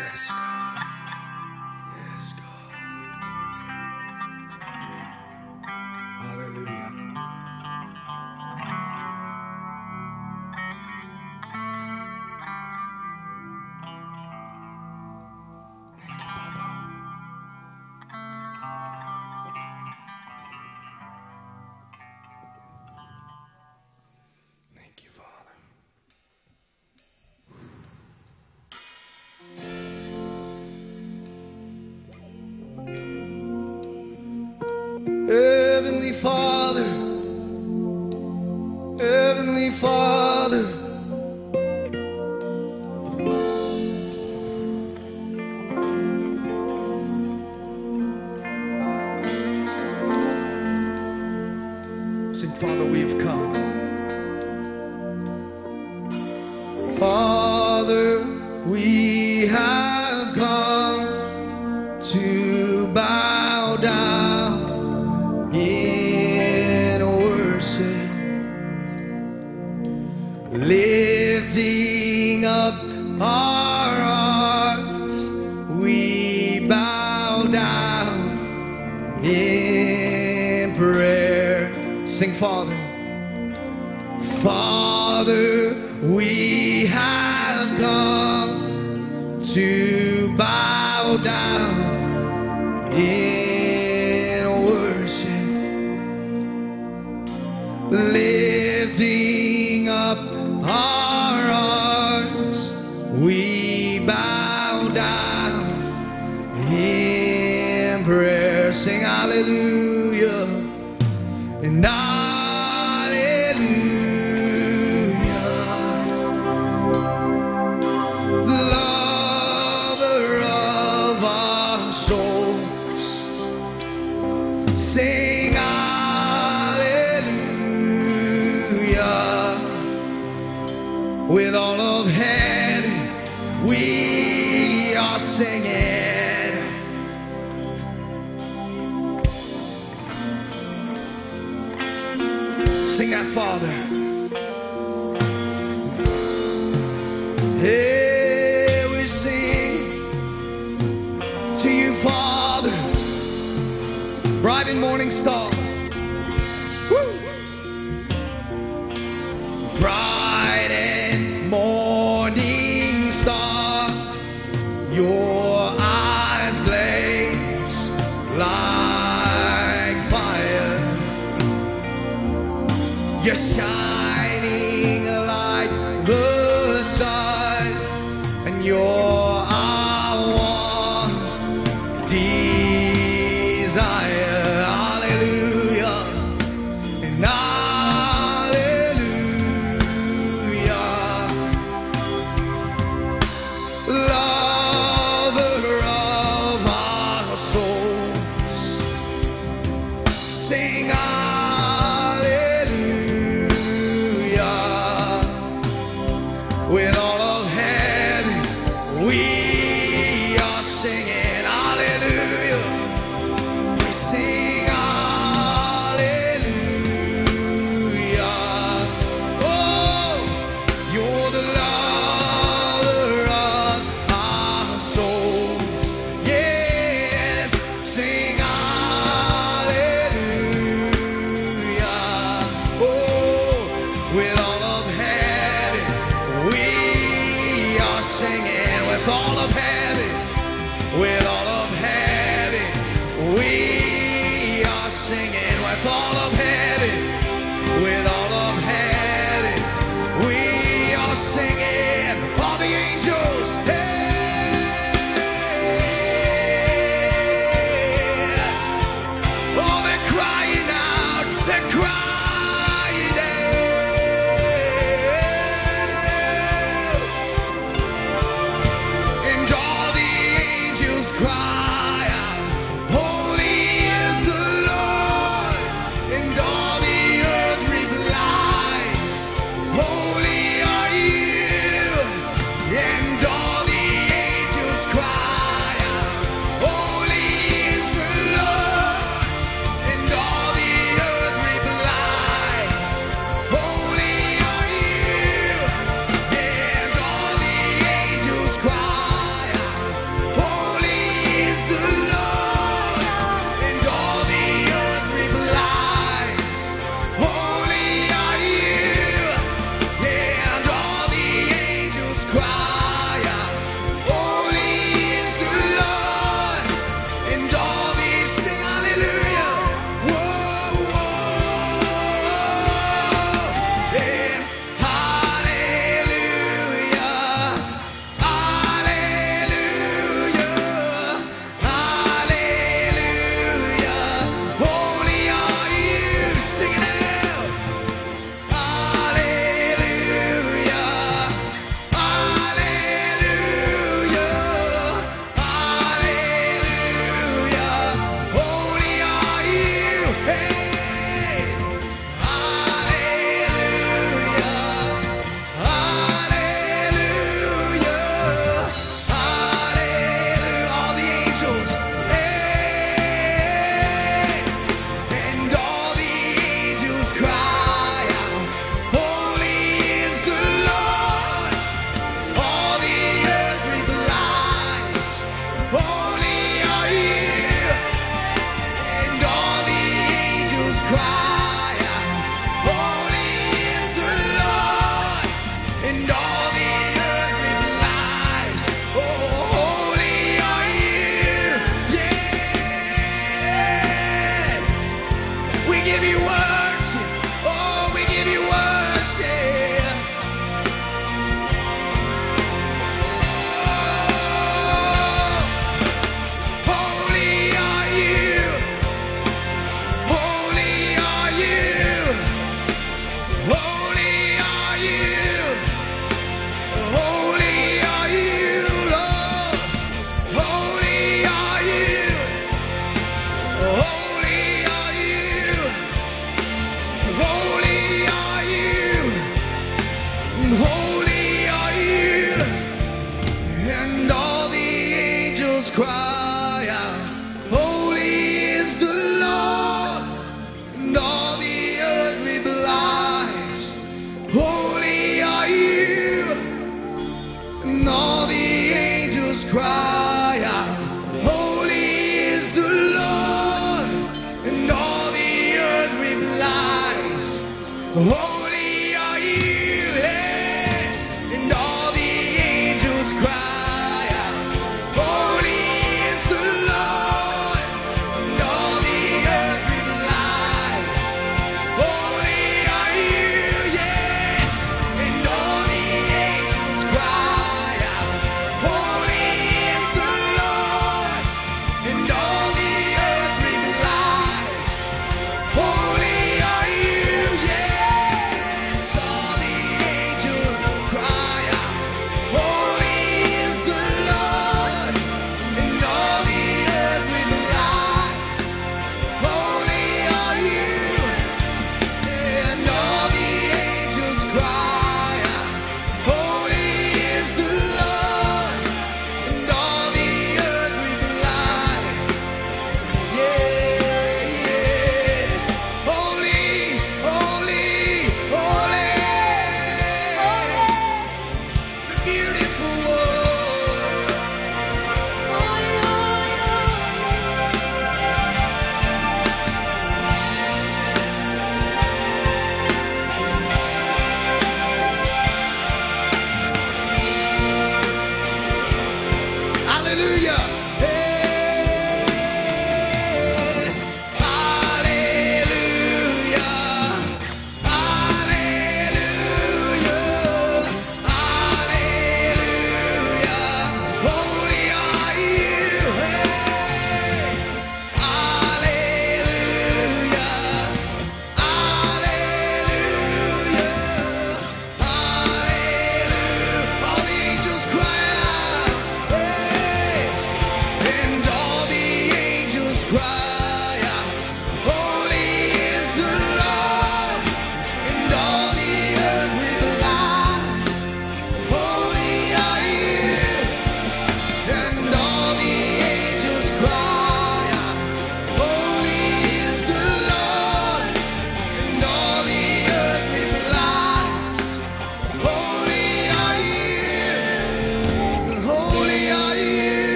Yes, God. Yes, God.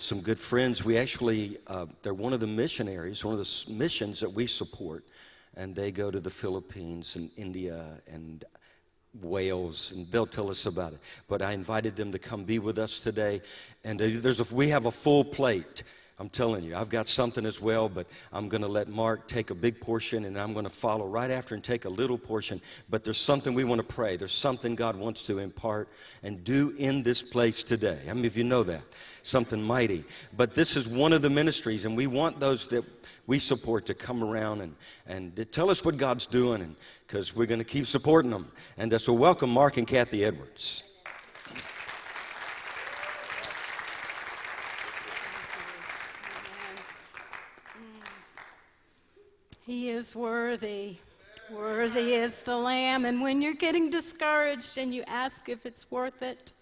Some good friends. We actually, uh, they're one of the missionaries, one of the missions that we support, and they go to the Philippines and India and Wales, and they'll tell us about it. But I invited them to come be with us today, and there's a, we have a full plate. I'm telling you, I've got something as well, but I'm going to let Mark take a big portion and I'm going to follow right after and take a little portion. But there's something we want to pray. There's something God wants to impart and do in this place today. How many of you know that? Something mighty. But this is one of the ministries, and we want those that we support to come around and, and tell us what God's doing, because we're going to keep supporting them. And so, welcome Mark and Kathy Edwards. He is worthy. Worthy is the Lamb. And when you're getting discouraged and you ask if it's worth it,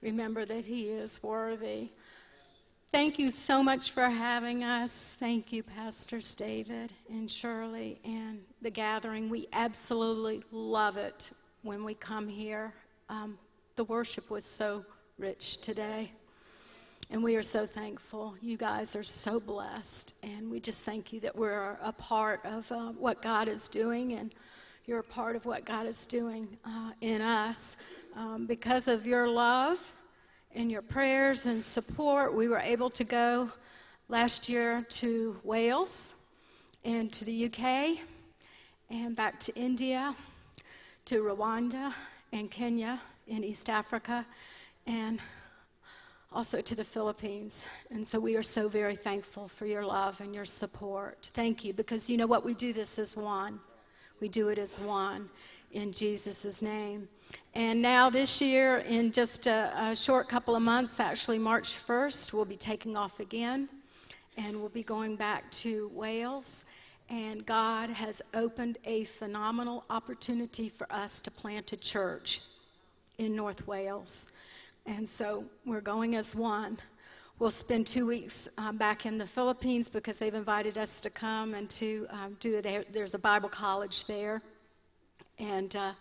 remember that He is worthy. Thank you so much for having us. Thank you, Pastors David and Shirley, and the gathering. We absolutely love it when we come here. Um, the worship was so rich today. And we are so thankful. You guys are so blessed. And we just thank you that we're a part of uh, what God is doing, and you're a part of what God is doing uh, in us. Um, because of your love and your prayers and support, we were able to go last year to Wales and to the UK and back to India, to Rwanda and Kenya in East Africa, and also to the Philippines. And so we are so very thankful for your love and your support. Thank you, because you know what? We do this as one. We do it as one in Jesus' name. And now, this year, in just a, a short couple of months, actually, March 1st, we'll be taking off again. and we'll be going back to Wales. And God has opened a phenomenal opportunity for us to plant a church in North Wales. And so we're going as one. We'll spend two weeks um, back in the Philippines because they've invited us to come and to um, do it. There's a Bible college there. And uh,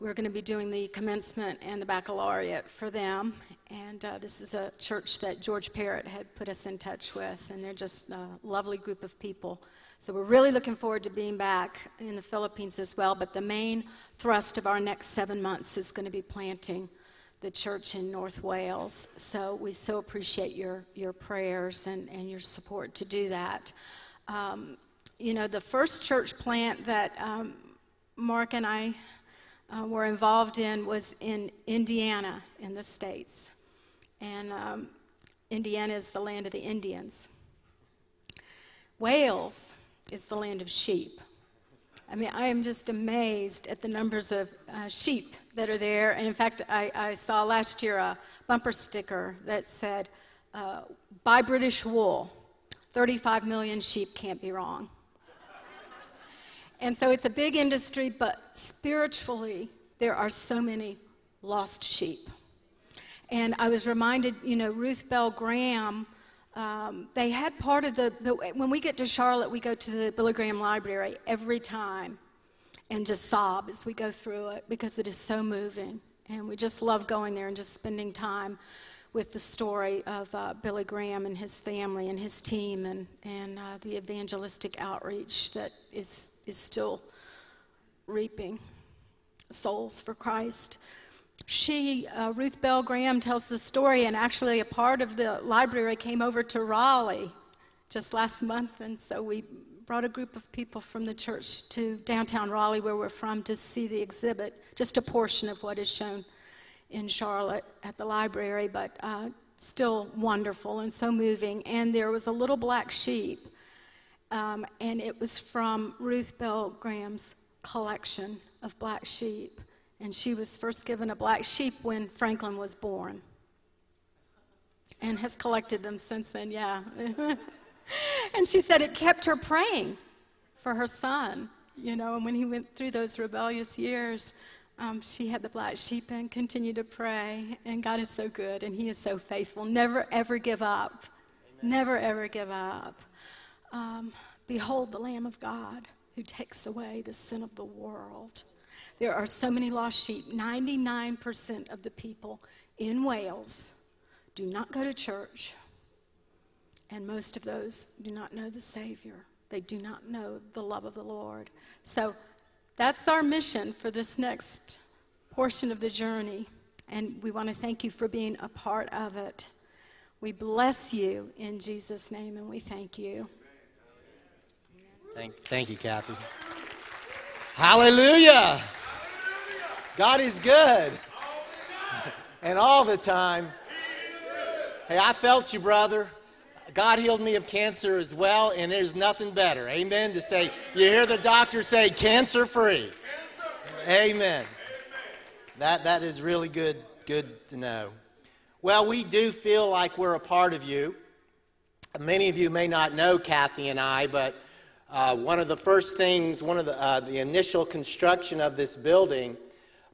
we're going to be doing the commencement and the baccalaureate for them. And uh, this is a church that George Parrott had put us in touch with, and they're just a lovely group of people. So we're really looking forward to being back in the Philippines as well. But the main thrust of our next seven months is going to be planting the church in North Wales. So we so appreciate your, your prayers and, and your support to do that. Um, you know, the first church plant that um, Mark and I uh, were involved in was in Indiana in the States. And um, Indiana is the land of the Indians. Wales is the land of sheep. I mean, I am just amazed at the numbers of uh, sheep that are there. And in fact, I, I, saw last year a bumper sticker that said, uh, Buy British wool. 35 million sheep can't be wrong. and so it's a big industry, but spiritually, there are so many lost sheep. And I was reminded, you know, Ruth Bell Graham um, they had part of the, the, when we get to Charlotte, we go to the Billy Graham Library every time and just sob as we go through it because it is so moving. And we just love going there and just spending time with the story of uh, Billy Graham and his family and his team and, and uh, the evangelistic outreach that is, is still reaping souls for Christ she, uh, Ruth Bell Graham, tells the story, and actually a part of the library came over to Raleigh just last month, and so we brought a group of people from the church to downtown Raleigh, where we're from, to see the exhibit, just a portion of what is shown in Charlotte at the library, but uh, still wonderful and so moving. And there was a little black sheep, um, and it was from Ruth Bell Graham's collection of black sheep. And she was first given a black sheep when Franklin was born. And has collected them since then, yeah. and she said it kept her praying for her son, you know, and when he went through those rebellious years, um, she had the black sheep and continued to pray. And God is so good and He is so faithful. Never, ever give up. Amen. Never, ever give up. Um, Behold the Lamb of God who takes away the sin of the world. There are so many lost sheep. 99% of the people in Wales do not go to church, and most of those do not know the Savior. They do not know the love of the Lord. So that's our mission for this next portion of the journey, and we want to thank you for being a part of it. We bless you in Jesus' name, and we thank you. Thank, thank you, Kathy. Hallelujah. God is good. And all the time. Hey, I felt you, brother. God healed me of cancer as well, and there's nothing better. Amen. To say, you hear the doctor say, cancer free. Amen. That, that is really good, good to know. Well, we do feel like we're a part of you. Many of you may not know Kathy and I, but uh, one of the first things, one of the, uh, the initial construction of this building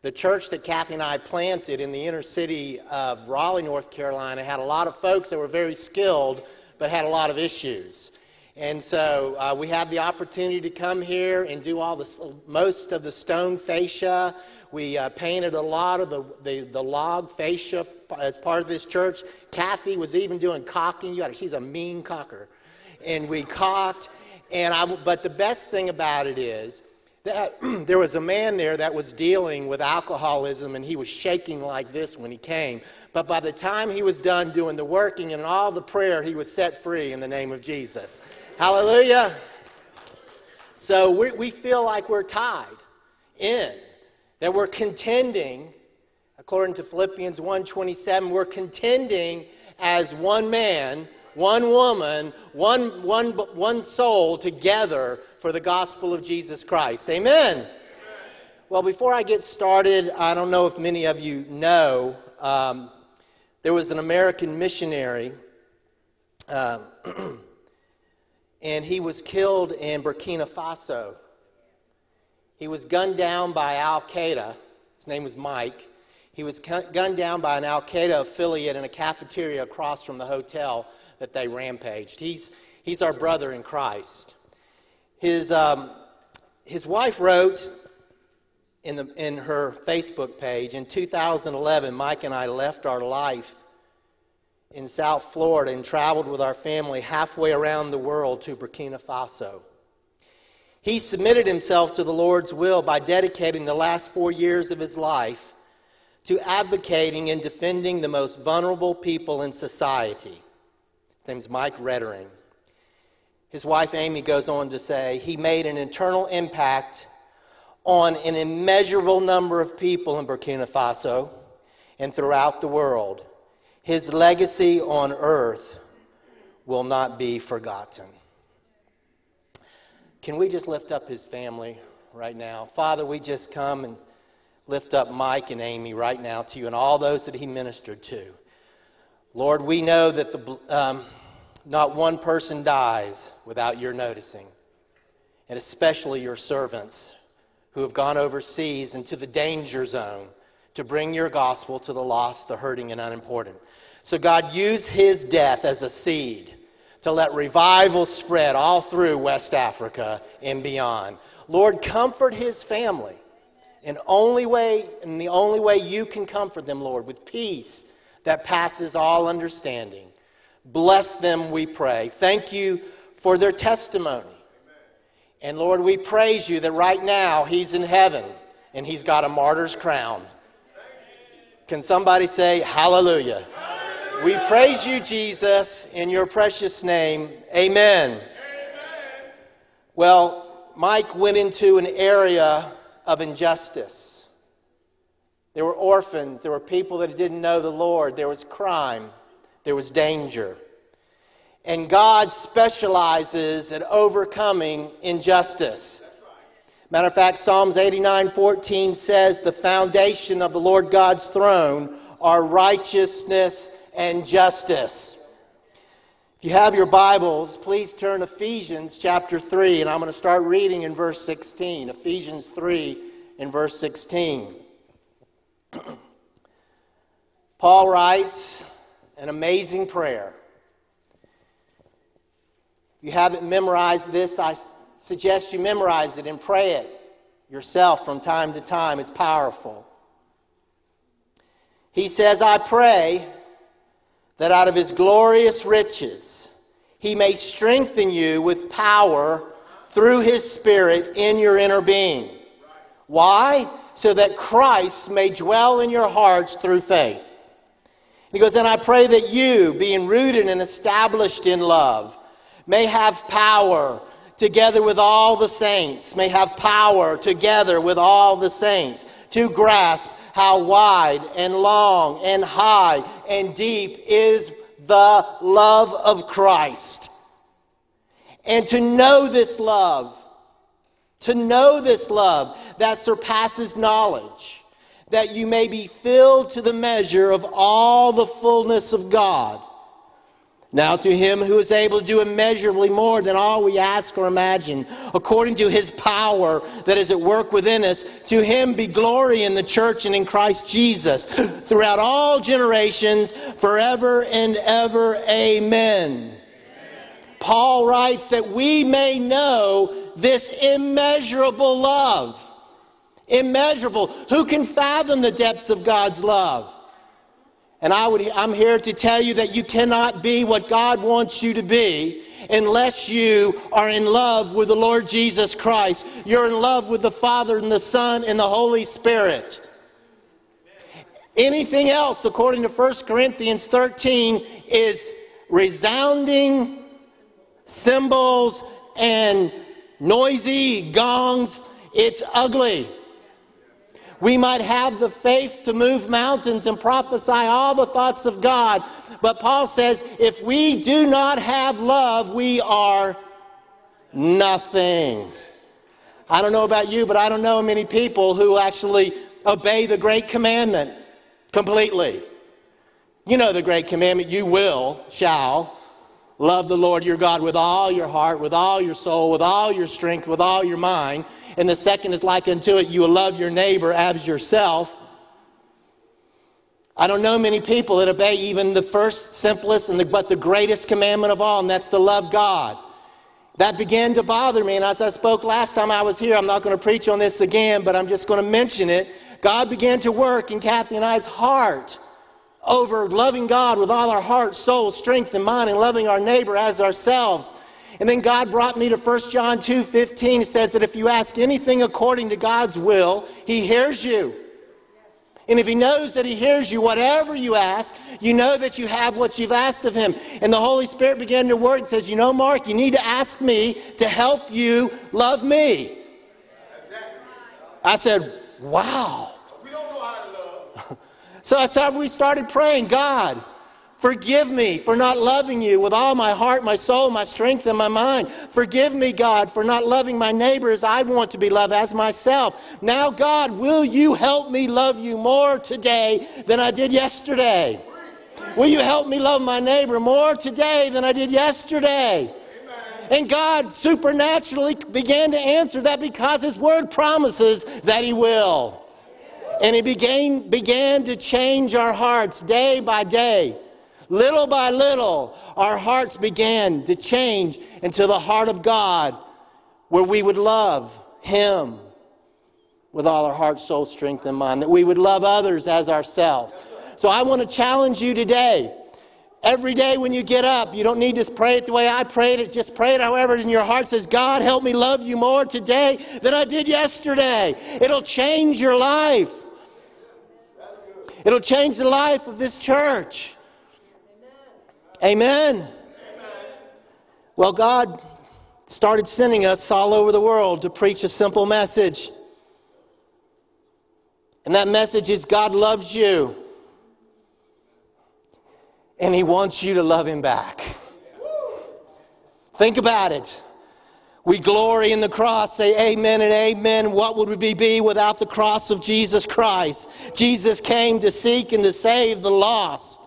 the church that Kathy and I planted in the inner city of Raleigh, North Carolina, had a lot of folks that were very skilled but had a lot of issues. And so uh, we had the opportunity to come here and do all the most of the stone fascia. We uh, painted a lot of the, the, the, log fascia as part of this church. Kathy was even doing caulking. You she's a mean caulker. And we caulked. And I, but the best thing about it is that there was a man there that was dealing with alcoholism and he was shaking like this when he came. But by the time he was done doing the working and all the prayer, he was set free in the name of Jesus. Hallelujah. So we, we feel like we're tied in, that we're contending, according to Philippians 1.27, we're contending as one man, one woman, one, one, one soul together for the gospel of Jesus Christ. Amen. Amen. Well, before I get started, I don't know if many of you know, um, there was an American missionary. Uh, and he was killed in Burkina Faso. He was gunned down by Al Qaeda. His name was Mike. He was gunned down by an Al Qaeda affiliate in a cafeteria across from the hotel that they rampaged. He's, he's our brother in Christ. His, um, his wife wrote in, the, in her Facebook page in 2011, Mike and I left our life in South Florida and traveled with our family halfway around the world to Burkina Faso. He submitted himself to the Lord's will by dedicating the last four years of his life to advocating and defending the most vulnerable people in society. His name's Mike Riddering. His wife Amy goes on to say, he made an internal impact on an immeasurable number of people in Burkina Faso and throughout the world. His legacy on earth will not be forgotten. Can we just lift up his family right now? Father, we just come and lift up Mike and Amy right now to you and all those that he ministered to. Lord, we know that the, um, not one person dies without your noticing, and especially your servants who have gone overseas into the danger zone to bring your gospel to the lost, the hurting, and unimportant. So, God, use his death as a seed to let revival spread all through West Africa and beyond. Lord, comfort his family. In only way, in the only way you can comfort them, Lord, with peace that passes all understanding. Bless them, we pray. Thank you for their testimony. And Lord, we praise you that right now he's in heaven and he's got a martyr's crown. Can somebody say hallelujah? We praise you, Jesus, in your precious name. Amen. Well, Mike went into an area of injustice. There were orphans, there were people that didn't know the Lord, there was crime, there was danger. And God specializes at overcoming injustice. Matter of fact, Psalms 89 14 says, The foundation of the Lord God's throne are righteousness and justice. If you have your Bibles, please turn Ephesians chapter 3, and I'm going to start reading in verse 16. Ephesians 3 in verse 16. Paul writes an amazing prayer. If you haven't memorized this, I suggest you memorize it and pray it yourself from time to time. It's powerful. He says, I pray that out of his glorious riches he may strengthen you with power through his Spirit in your inner being. Why? So that Christ may dwell in your hearts through faith. He goes, And I pray that you, being rooted and established in love, may have power together with all the saints, may have power together with all the saints to grasp how wide and long and high and deep is the love of Christ. And to know this love, to know this love that surpasses knowledge, that you may be filled to the measure of all the fullness of God. Now, to him who is able to do immeasurably more than all we ask or imagine, according to his power that is at work within us, to him be glory in the church and in Christ Jesus throughout all generations, forever and ever. Amen. Paul writes that we may know this immeasurable love. Immeasurable. Who can fathom the depths of God's love? And I would, I'm here to tell you that you cannot be what God wants you to be unless you are in love with the Lord Jesus Christ. You're in love with the Father and the Son and the Holy Spirit. Anything else, according to 1 Corinthians 13, is resounding cymbals and noisy gongs. It's ugly. We might have the faith to move mountains and prophesy all the thoughts of God. But Paul says if we do not have love, we are nothing. I don't know about you, but I don't know many people who actually obey the great commandment completely. You know the great commandment you will, shall. Love the Lord your God with all your heart, with all your soul, with all your strength, with all your mind. And the second is like unto it, you will love your neighbor as yourself. I don't know many people that obey even the first, simplest, and the, but the greatest commandment of all, and that's to love God. That began to bother me, and as I spoke last time I was here, I'm not going to preach on this again, but I'm just going to mention it. God began to work in Kathy and I's heart over loving God with all our heart, soul, strength, and mind, and loving our neighbor as ourselves. And then God brought me to 1 John 2 15. It says that if you ask anything according to God's will, He hears you. And if He knows that He hears you, whatever you ask, you know that you have what you've asked of Him. And the Holy Spirit began to work and says, You know, Mark, you need to ask me to help you love me. I said, Wow. We don't know how to love. So I said, we started praying, God, forgive me for not loving you with all my heart, my soul, my strength, and my mind. Forgive me, God, for not loving my neighbor as I want to be loved as myself. Now, God, will you help me love you more today than I did yesterday? Will you help me love my neighbor more today than I did yesterday? And God supernaturally began to answer that because His Word promises that He will. And He began, began to change our hearts day by day. Little by little, our hearts began to change into the heart of God where we would love Him with all our heart, soul, strength, and mind, that we would love others as ourselves. So I want to challenge you today. Every day when you get up, you don't need to pray it the way I prayed it. Just pray it however in your heart says, God, help me love you more today than I did yesterday. It'll change your life. It'll change the life of this church. Amen. Well, God started sending us all over the world to preach a simple message. And that message is God loves you. And He wants you to love Him back. Think about it. We glory in the cross, say amen and amen. What would we be without the cross of Jesus Christ? Jesus came to seek and to save the lost.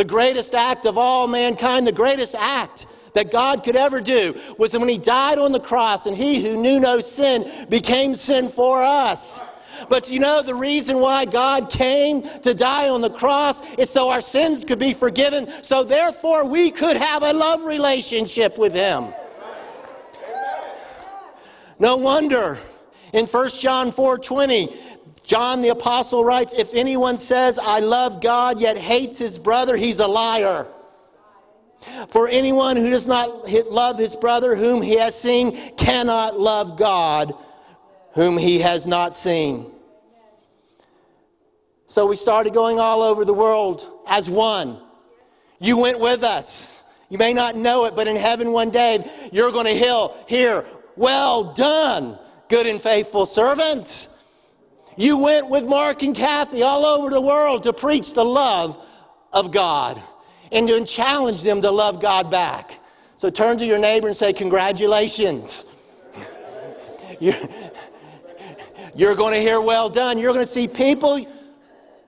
The greatest act of all mankind, the greatest act that God could ever do was when He died on the cross and He who knew no sin became sin for us. But you know the reason why God came to die on the cross is so our sins could be forgiven, so therefore we could have a love relationship with Him. No wonder in 1 John 4:20 John the apostle writes if anyone says I love God yet hates his brother he's a liar. For anyone who does not love his brother whom he has seen cannot love God whom he has not seen. So we started going all over the world as one. You went with us. You may not know it, but in heaven one day, you're going to hear, hear well done, good and faithful servants. You went with Mark and Kathy all over the world to preach the love of God and to challenge them to love God back. So turn to your neighbor and say, Congratulations. You're, you're going to hear well done. You're going to see people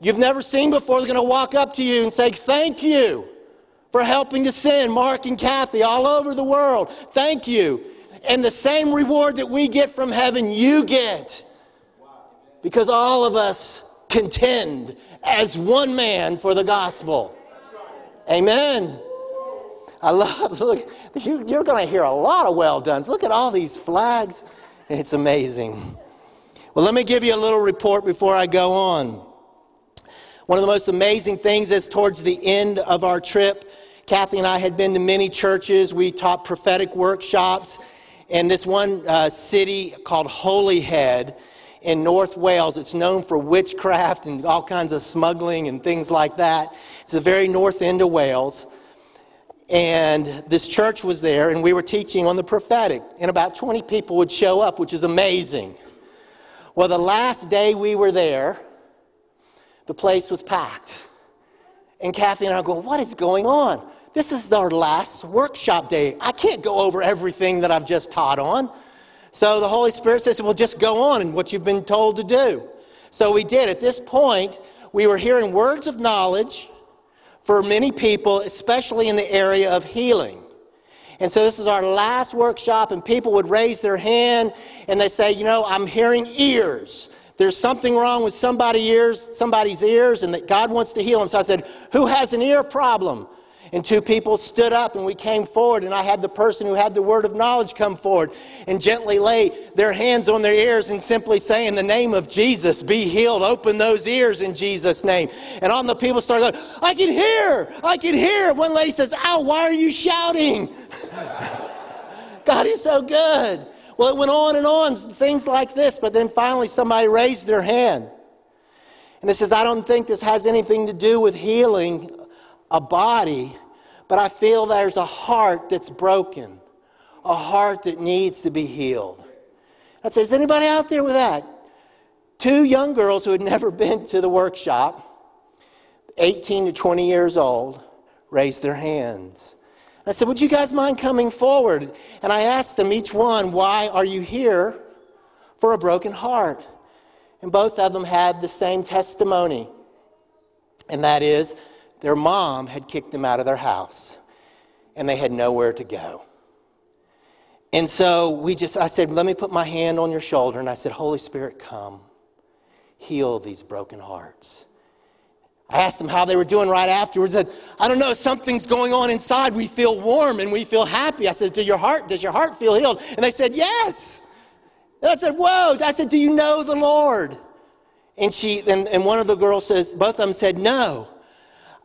you've never seen before. They're going to walk up to you and say, Thank you for helping to send Mark and Kathy all over the world. Thank you. And the same reward that we get from heaven, you get. Because all of us contend as one man for the gospel. Amen. I love, look, you, are going to hear a lot of well done's. Look at all these flags. It's amazing. Well, let me give you a little report before I go on. One of the most amazing things is towards the end of our trip, Kathy and I had been to many churches. We taught prophetic workshops in this one uh, city called Holyhead in North Wales. It's known for witchcraft and all kinds of smuggling and things like that. It's the very north end of Wales. And this church was there, and we were teaching on the prophetic, and about 20 people would show up, which is amazing. Well, the last day we were there, the place was packed. And Kathy and I go, What is going on? This is our last workshop day. I can't go over everything that I've just taught on. So the Holy Spirit says, Well, just go on and what you've been told to do. So we did. At this point, we were hearing words of knowledge for many people, especially in the area of healing. And so this is our last workshop, and people would raise their hand and they say, You know, I'm hearing ears. There's something wrong with somebody's ears, somebody's ears, and that God wants to heal them. So I said, Who has an ear problem? And two people stood up and we came forward, and I had the person who had the word of knowledge come forward and gently lay their hands on their ears and simply say, In the name of Jesus, be healed. Open those ears in Jesus' name. And all the people started going, I can hear, I can hear. One lady says, Ow, why are you shouting? God is so good. Well, it went on and on, things like this, but then finally somebody raised their hand. And it says, I don't think this has anything to do with healing a body, but I feel there's a heart that's broken, a heart that needs to be healed. I said, Is anybody out there with that? Two young girls who had never been to the workshop, 18 to 20 years old, raised their hands. I said, Would you guys mind coming forward? And I asked them each one, Why are you here for a broken heart? And both of them had the same testimony. And that is, their mom had kicked them out of their house and they had nowhere to go. And so we just, I said, Let me put my hand on your shoulder. And I said, Holy Spirit, come, heal these broken hearts. I asked them how they were doing right afterwards. I said, I don't know, something's going on inside. We feel warm and we feel happy. I said, Do your heart, does your heart feel healed? And they said, Yes. And I said, Whoa. I said, Do you know the Lord? And she and, and one of the girls says, both of them said, No.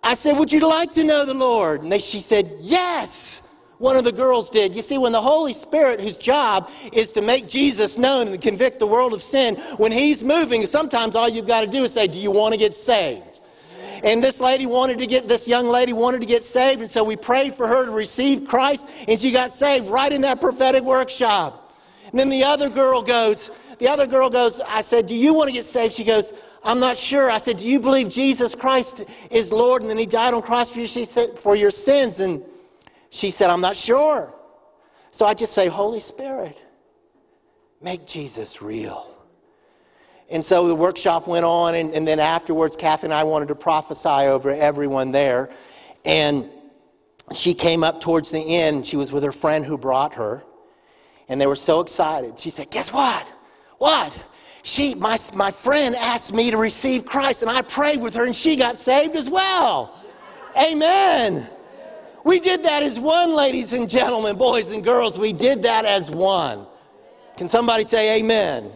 I said, Would you like to know the Lord? And they, she said, Yes. One of the girls did. You see, when the Holy Spirit, whose job is to make Jesus known and convict the world of sin, when He's moving, sometimes all you've got to do is say, Do you want to get saved? And this lady wanted to get, this young lady wanted to get saved, and so we prayed for her to receive Christ, and she got saved right in that prophetic workshop. And then the other girl goes, the other girl goes, I said, Do you want to get saved? She goes, I'm not sure. I said, Do you believe Jesus Christ is Lord and then He died on cross for you? She said, For your sins. And she said, I'm not sure. So I just say, Holy Spirit, make Jesus real. And so the workshop went on, and, and then afterwards, Kathy and I wanted to prophesy over everyone there. And she came up towards the end. She was with her friend who brought her. And they were so excited. She said, Guess what? What? She, my, my friend asked me to receive Christ, and I prayed with her, and she got saved as well. Amen. We did that as one, ladies and gentlemen, boys and girls. We did that as one. Can somebody say amen?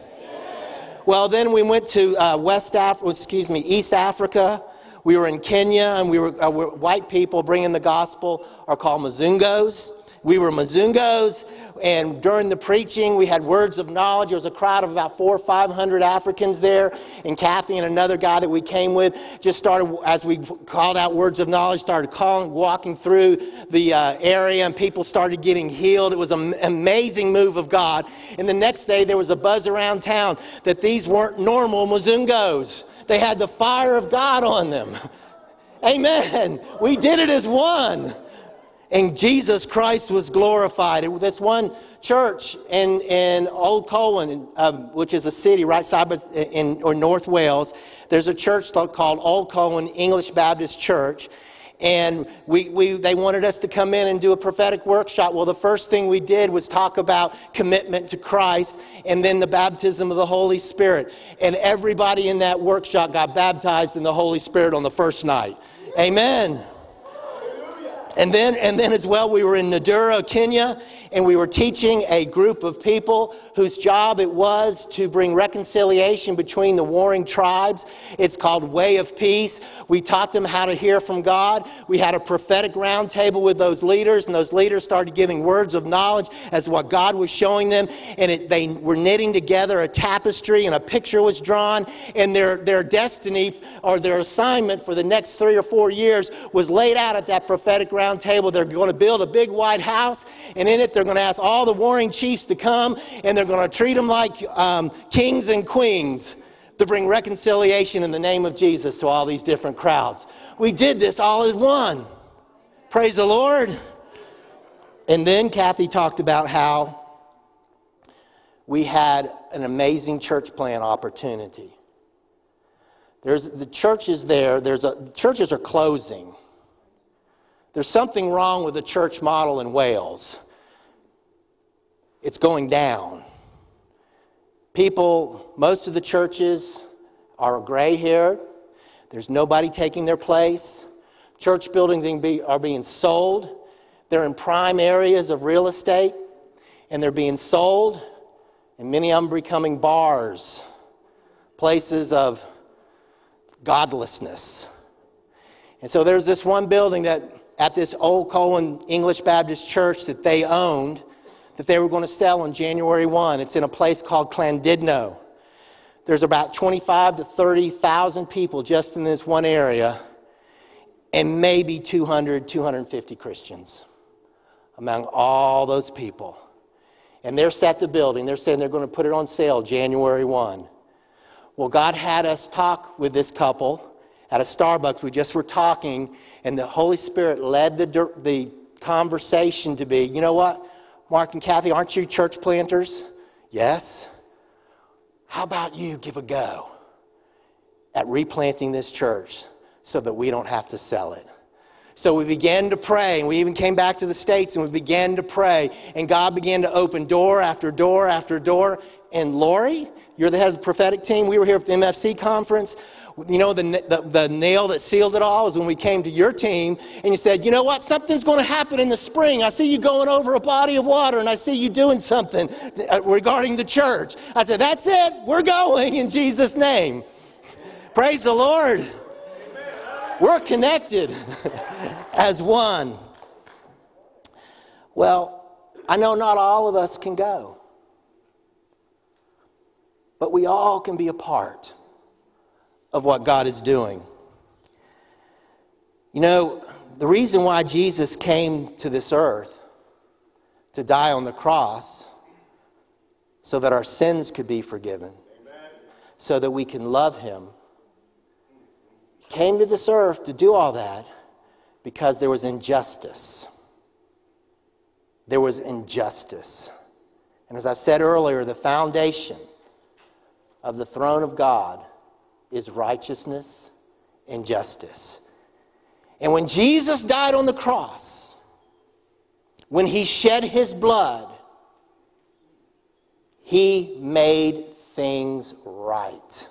Well, then we went to uh, West Africa, excuse me, East Africa. We were in Kenya, and we were, uh, we're, white people bringing the gospel are called Mazungos. We were Mazungos, and during the preaching, we had words of knowledge. There was a crowd of about four or five hundred Africans there, and Kathy and another guy that we came with just started, as we called out words of knowledge, started calling, walking through the uh, area, and people started getting healed. It was an amazing move of God. And the next day, there was a buzz around town that these weren't normal Mazungos. They had the fire of God on them. Amen. We did it as one and Jesus Christ was glorified. This one church in, in Old Colwyn, um, which is a city right side in or North Wales, there's a church called Old Colwyn English Baptist Church. And we, we, they wanted us to come in and do a prophetic workshop. Well, the first thing we did was talk about commitment to Christ and then the baptism of the Holy Spirit. And everybody in that workshop got baptized in the Holy Spirit on the first night. Amen. And then, and then as well, we were in Nadura, Kenya, and we were teaching a group of people whose job it was to bring reconciliation between the warring tribes. It's called Way of Peace. We taught them how to hear from God. We had a prophetic roundtable with those leaders, and those leaders started giving words of knowledge as what God was showing them. And it, they were knitting together a tapestry, and a picture was drawn, and their, their destiny or their assignment for the next three or four years was laid out at that prophetic roundtable. Table, they're going to build a big white house, and in it, they're going to ask all the warring chiefs to come, and they're going to treat them like um, kings and queens to bring reconciliation in the name of Jesus to all these different crowds. We did this all as one. Praise the Lord. And then Kathy talked about how we had an amazing church plan opportunity. There's the churches there, there's a, churches are closing. There's something wrong with the church model in Wales. it's going down. People, most of the churches are gray haired. There's nobody taking their place. Church buildings are being sold. They're in prime areas of real estate, and they're being sold, and many of them are becoming bars, places of godlessness. And so there's this one building that at this old Colwyn English Baptist church that they owned that they were going to sell on January 1. It's in a place called Llandudno. There's about 25 to 30,000 people just in this one area and maybe 200, 250 Christians among all those people. And they're set the building. They're saying they're going to put it on sale January 1. Well, God had us talk with this couple at a Starbucks. We just were talking, and the Holy Spirit led the, the conversation to be, you know what, Mark and Kathy, aren't you church planters? Yes. How about you give a go at replanting this church so that we don't have to sell it? So we began to pray, and we even came back to the States and we began to pray, and God began to open door after door after door. And Lori, you're the head of the prophetic team. We were here at the MFC conference. You know, the, the, the nail that sealed it all was when we came to your team and you said, You know what? Something's going to happen in the spring. I see you going over a body of water and I see you doing something uh, regarding the church. I said, That's it. We're going in Jesus' name. Praise the Lord. We're connected as one. Well, I know not all of us can go, but we all can be a part of what God is doing. You know, the reason why Jesus came to this earth to die on the cross so that our sins could be forgiven, so that we can love Him came to this earth to do all that because there was injustice. There was injustice. And as I said earlier, the foundation of the throne of God is righteousness and justice. And when Jesus died on the cross, when he shed his blood, he made things right.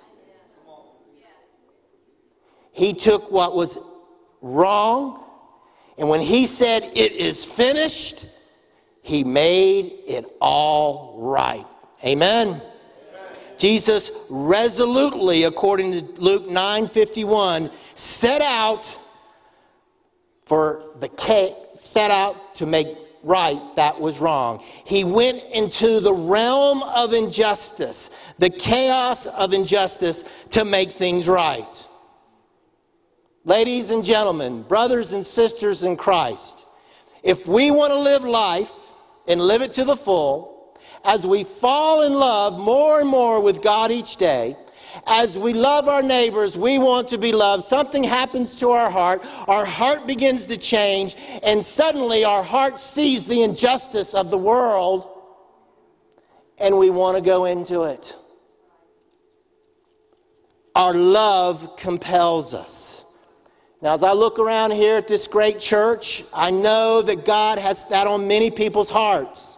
He took what was wrong, and when he said, It is finished, he made it all right. Amen. Jesus resolutely, according to Luke 9 51, set out for the set out to make right that was wrong. He went into the realm of injustice, the chaos of injustice to make things right. Ladies and gentlemen, brothers and sisters in Christ, if we want to live life and live it to the full, as we fall in love more and more with God each day, as we love our neighbors, we want to be loved. Something happens to our heart. Our heart begins to change, and suddenly our heart sees the injustice of the world, and we want to go into it. Our love compels us. Now, as I look around here at this great church, I know that God has that on many people's hearts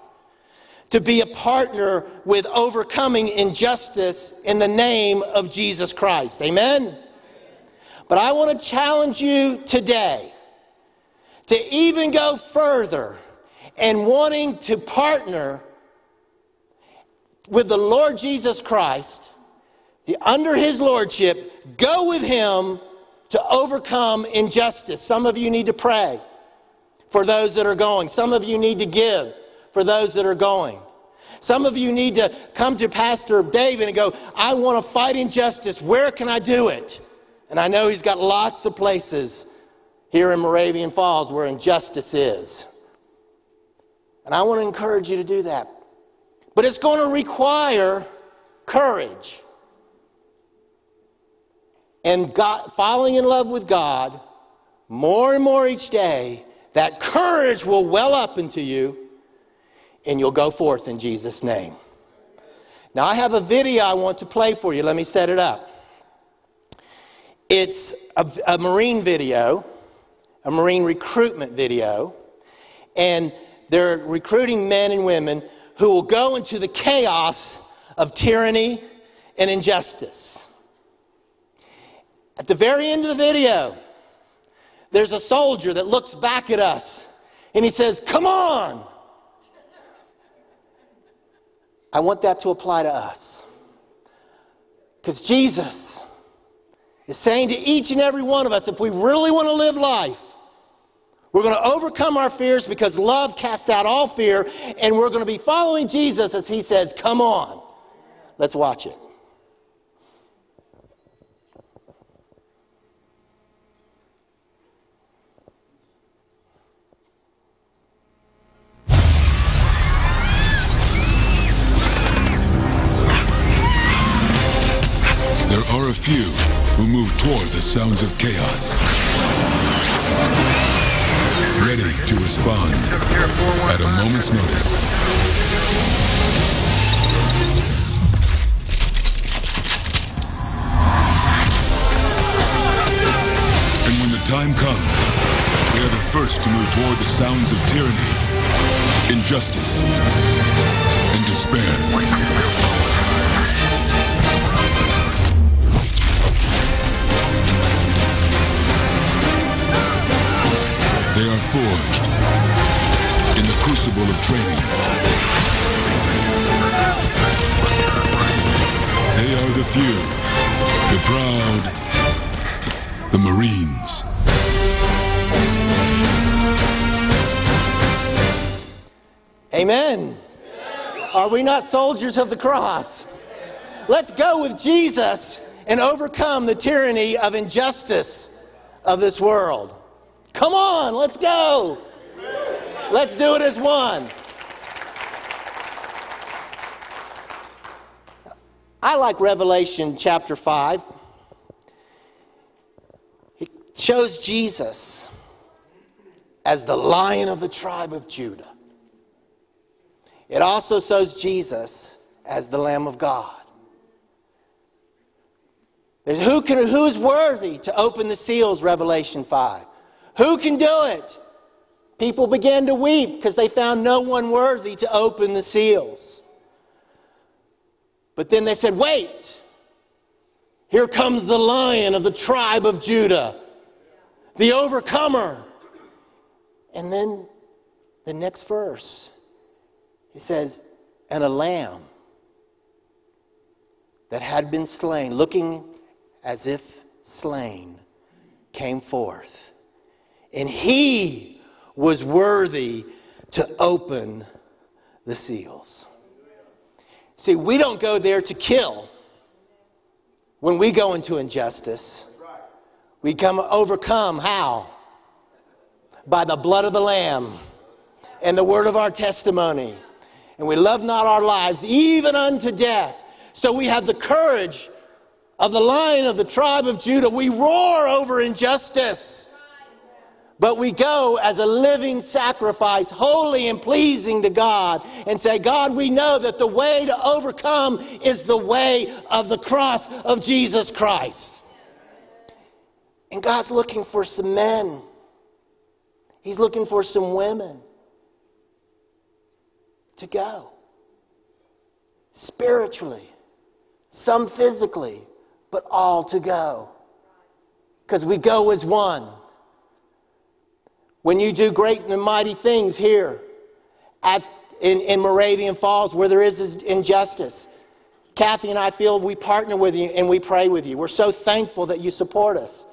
to be a partner with overcoming injustice in the name of Jesus Christ. Amen? But I want to challenge you today to even go further and wanting to partner with the Lord Jesus Christ, under his lordship, go with him to overcome injustice. Some of you need to pray for those that are going. Some of you need to give for those that are going. Some of you need to come to Pastor David and go, I want to fight injustice. Where can I do it? And I know he's got lots of places here in Moravian Falls where injustice is. And I want to encourage you to do that. But it's going to require courage and God, falling in love with God more and more each day, that courage will well up into you and you'll go forth in Jesus' name. Now, I have a video I want to play for you. Let me set it up. It's a, a Marine video, a Marine recruitment video, and they're recruiting men and women who will go into the chaos of tyranny and injustice. At the very end of the video, there's a soldier that looks back at us and he says, Come on! I want that to apply to us. Because Jesus is saying to each and every one of us if we really want to live life, we're going to overcome our fears because love casts out all fear, and we're going to be following Jesus as he says, Come on. Let's watch it. Are a few who move toward the sounds of chaos. Ready to respond at a moment's notice. And when the time comes, they are the first to move toward the sounds of tyranny, injustice, and despair. They are forged in the crucible of training. They are the few, the proud, the Marines. Amen. Are we not soldiers of the cross? Let's go with Jesus and overcome the tyranny of injustice of this world. Come on, let's go. Let's do it as one. I like Revelation chapter 5. It shows Jesus as the lion of the tribe of Judah. It also shows Jesus as the Lamb of God. Who can who's worthy to open the seals, Revelation 5? Who can do it? People began to weep because they found no one worthy to open the seals. But then they said, wait, here comes the lion of the tribe of Judah, the overcomer. And then the next verse, he says, and a lamb that had been slain, looking as if slain, came forth. And he was worthy to open the seals. See, we don't go there to kill when we go into injustice. We come overcome how? By the blood of the Lamb and the word of our testimony. And we love not our lives even unto death. So we have the courage of the lion of the tribe of Judah. We roar over injustice. But we go as a living sacrifice, holy and pleasing to God, and say, God, we know that the way to overcome is the way of the cross of Jesus Christ. And God's looking for some men, He's looking for some women to go spiritually, some physically, but all to go. Because we go as one. When you do great and mighty things here at, in, in Moravian Falls where there is injustice, Kathy and I feel we partner with you and we pray with you. We're so thankful that you support us.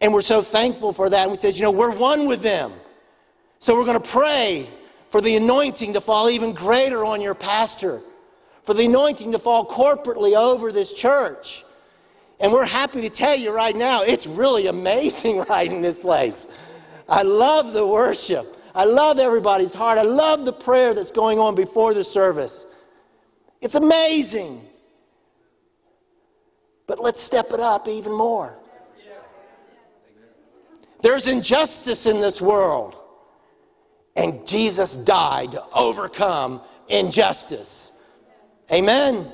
And we're so thankful for that. And we said, you know, we're one with them. So we're going to pray for the anointing to fall even greater on your pastor, for the anointing to fall corporately over this church. And we're happy to tell you right now, it's really amazing right in this place. I love the worship. I love everybody's heart. I love the prayer that's going on before the service. It's amazing. But let's step it up even more. There's injustice in this world. And Jesus died to overcome injustice. Amen.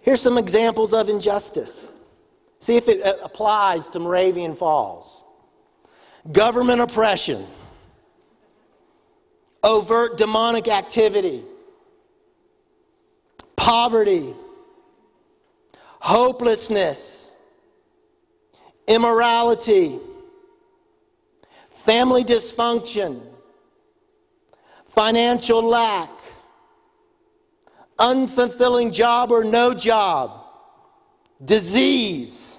Here's some examples of injustice. See if it uh, applies to Moravian Falls government oppression, overt demonic activity, poverty, hopelessness, immorality, family dysfunction, financial lack, unfulfilling job or no job, disease,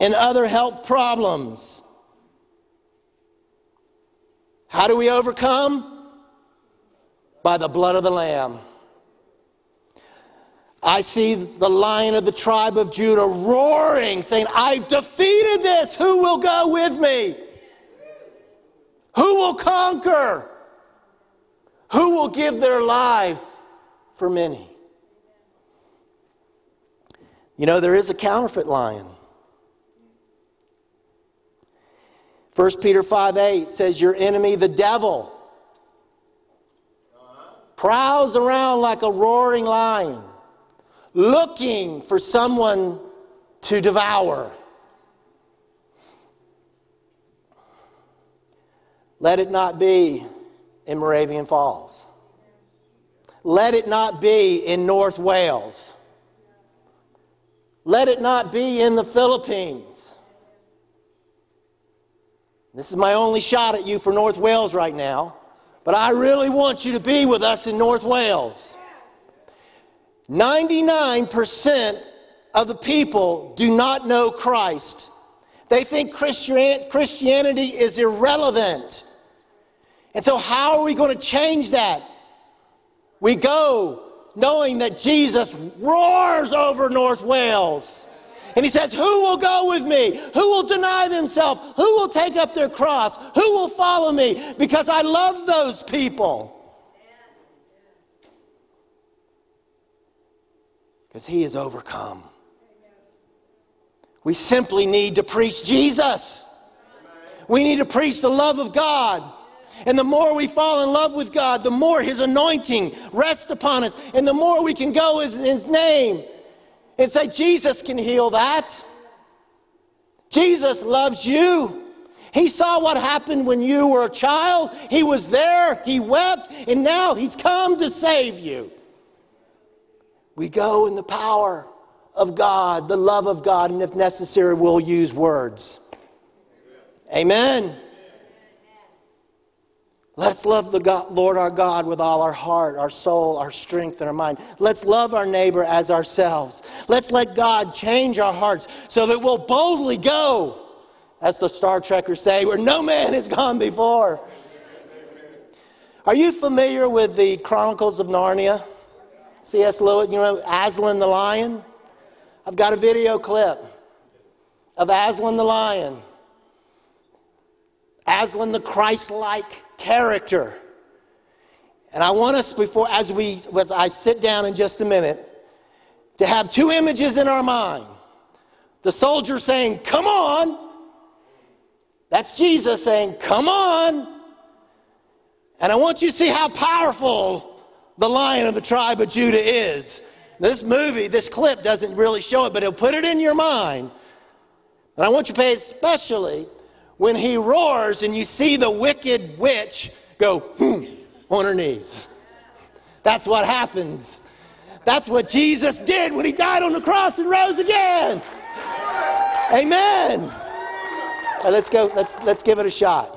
and other health problems. How do we overcome? By the blood of the Lamb. I see the lion of the tribe of Judah roaring, saying, I've defeated this. Who will go with me? Who will conquer? Who will give their life for many? You know, there is a counterfeit lion. 1 Peter 5 8 says, Your enemy, the devil, prowls around like a roaring lion, looking for someone to devour. Let it not be in Moravian Falls. Let it not be in North Wales. Let it not be in the Philippines. This is my only shot at you for North Wales right now, but I really want you to be with us in North Wales. 99% of the people do not know Christ. They think Christianity is irrelevant. And so, how are we going to change that? We go knowing that Jesus roars over North Wales. And he says, Who will go with me? Who will deny themselves? Who will take up their cross? Who will follow me? Because I love those people. Because he is overcome. We simply need to preach Jesus. We need to preach the love of God. And the more we fall in love with God, the more His anointing rests upon us, and the more we can go in His name and say, Jesus can heal that. Jesus loves you. He saw what happened when you were a child. He was there, He wept, and now He's come to save you. We go in the power of God, the love of God, and if necessary, we'll use words. Amen. Let's love the God, Lord our God with all our heart, our soul, our strength, and our mind. Let's love our neighbor as ourselves. Let's let God change our hearts so that we'll boldly go, as the Star Trekkers say, where no man has gone before. Are you familiar with the Chronicles of Narnia? C.S. Lewis, you know, Aslan the lion? I've got a video clip of Aslan the lion. Aslan the Christ like character. And I want us before, as we, as I sit down in just a minute, to have two images in our mind. The soldier saying, Come on. That's Jesus saying, Come on. And I want you to see how powerful the lion of the tribe of Judah is. This movie, this clip doesn't really show it, but it'll put it in your mind. And I want you to pay especially when he roars and you see the wicked witch go hmm, on her knees. That's what happens. That's what Jesus did when he died on the cross and rose again. Amen. Let's go. Let's, let's give it a shot.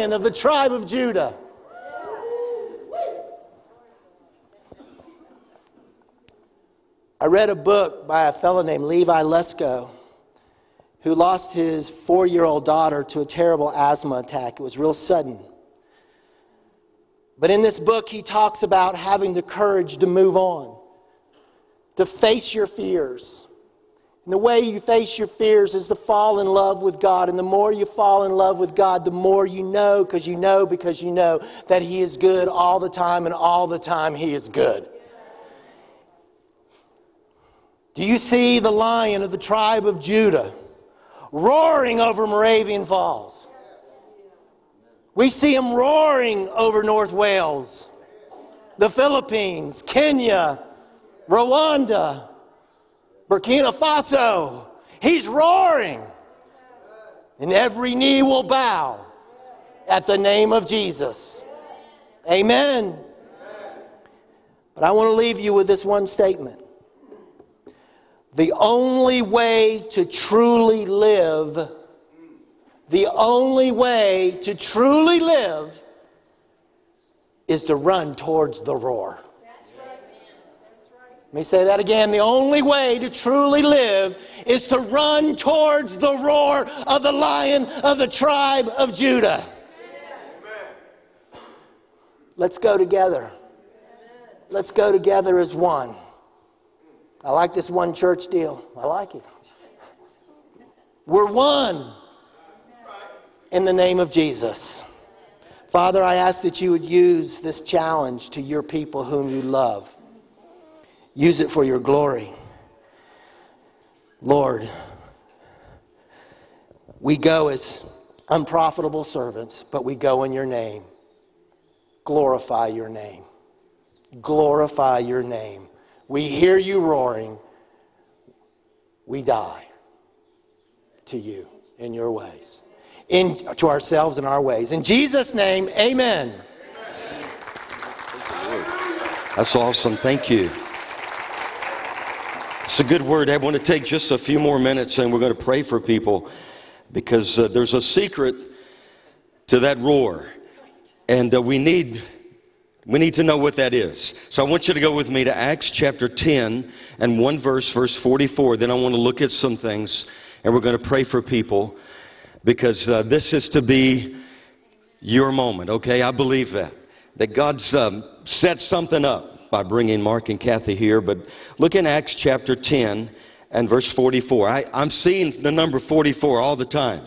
Lion of the tribe of Judah. I read a book by a fellow named Levi Lusko who lost his four year old daughter to a terrible asthma attack. It was real sudden. But in this book, he talks about having the courage to move on, to face your fears. And the way you face your fears is to fall in love with God. And the more you fall in love with God, the more you know, because you know, because you know that He is good all the time, and all the time He is good. Do you see the lion of the tribe of Judah roaring over Moravian Falls? We see him roaring over North Wales, the Philippines, Kenya, Rwanda, Burkina Faso. He's roaring. And every knee will bow at the name of Jesus. Amen. But I want to leave you with this one statement. The only way to truly live, the only way to truly live is to run towards the roar. Let me say that again. The only way to truly live is to run towards the roar of the lion of the tribe of Judah. Let's go together. Let's go together as one. I like this one church deal. I like it. We're one in the name of Jesus. Father, I ask that you would use this challenge to your people whom you love. Use it for your glory. Lord, we go as unprofitable servants, but we go in your name. Glorify your name. Glorify your name. We hear you roaring. We die to you in your ways, in, to ourselves in our ways. In Jesus' name, amen. That's awesome. Thank you. It's a good word. I want to take just a few more minutes and we're going to pray for people because uh, there's a secret to that roar. And uh, we need we need to know what that is. So I want you to go with me to Acts chapter 10 and one verse, verse 44. Then I want to look at some things and we're going to pray for people because uh, this is to be your moment, okay? I believe that. That God's um, set something up by bringing Mark and Kathy here. But look in Acts chapter 10 and verse 44. I, I'm seeing the number 44 all the time.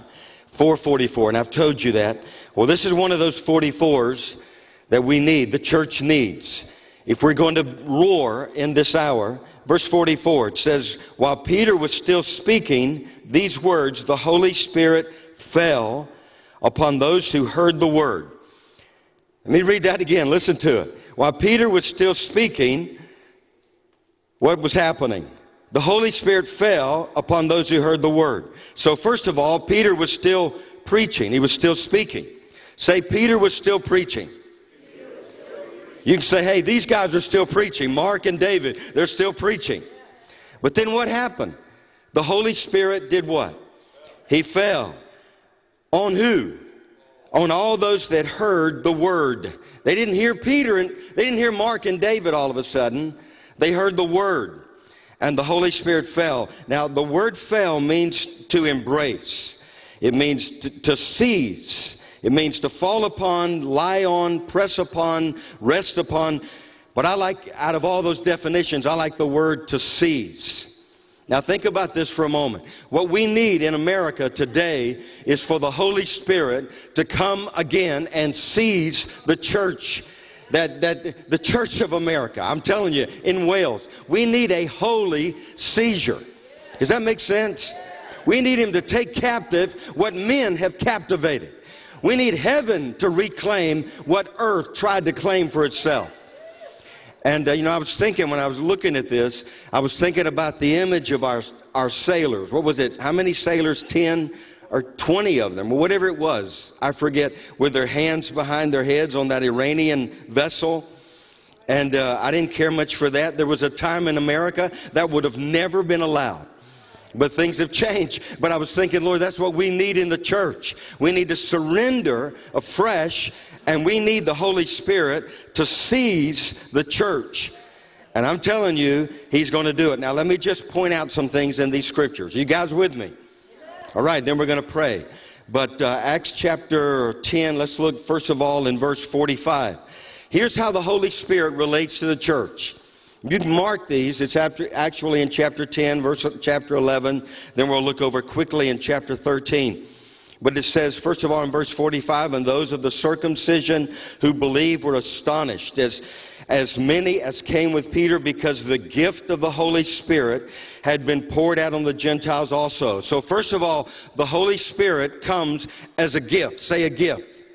444, and I've told you that. Well, this is one of those 44s that we need, the church needs. If we're going to roar in this hour, verse 44, it says, While Peter was still speaking these words, the Holy Spirit fell upon those who heard the word. Let me read that again. Listen to it. While Peter was still speaking, what was happening? The Holy Spirit fell upon those who heard the word. So, first of all, Peter was still preaching, he was still speaking. Say, Peter was still preaching. You can say, hey, these guys are still preaching. Mark and David, they're still preaching. But then what happened? The Holy Spirit did what? He fell. On who? On all those that heard the word. They didn't hear Peter and they didn't hear Mark and David all of a sudden. They heard the word. And the Holy Spirit fell. Now, the word fell means to embrace. It means to, to seize. It means to fall upon, lie on, press upon, rest upon. But I like, out of all those definitions, I like the word to seize. Now, think about this for a moment. What we need in America today is for the Holy Spirit to come again and seize the church. That, that the Church of America, I'm telling you, in Wales, we need a holy seizure. Does that make sense? We need him to take captive what men have captivated. We need heaven to reclaim what earth tried to claim for itself. And, uh, you know, I was thinking when I was looking at this, I was thinking about the image of our, our sailors. What was it? How many sailors? 10 or 20 of them, or whatever it was. I forget, with their hands behind their heads on that Iranian vessel. And uh, I didn't care much for that. There was a time in America that would have never been allowed. But things have changed. But I was thinking, Lord, that's what we need in the church. We need to surrender afresh, and we need the Holy Spirit to seize the church. And I'm telling you, He's going to do it. Now, let me just point out some things in these scriptures. You guys with me? All right, then we're going to pray. But uh, Acts chapter 10, let's look first of all in verse 45. Here's how the Holy Spirit relates to the church. You can mark these. It's actually in chapter 10, verse chapter 11. Then we'll look over quickly in chapter 13. But it says, first of all, in verse 45, and those of the circumcision who believed were astonished, as, as many as came with Peter, because the gift of the Holy Spirit had been poured out on the Gentiles also. So, first of all, the Holy Spirit comes as a gift. Say a gift.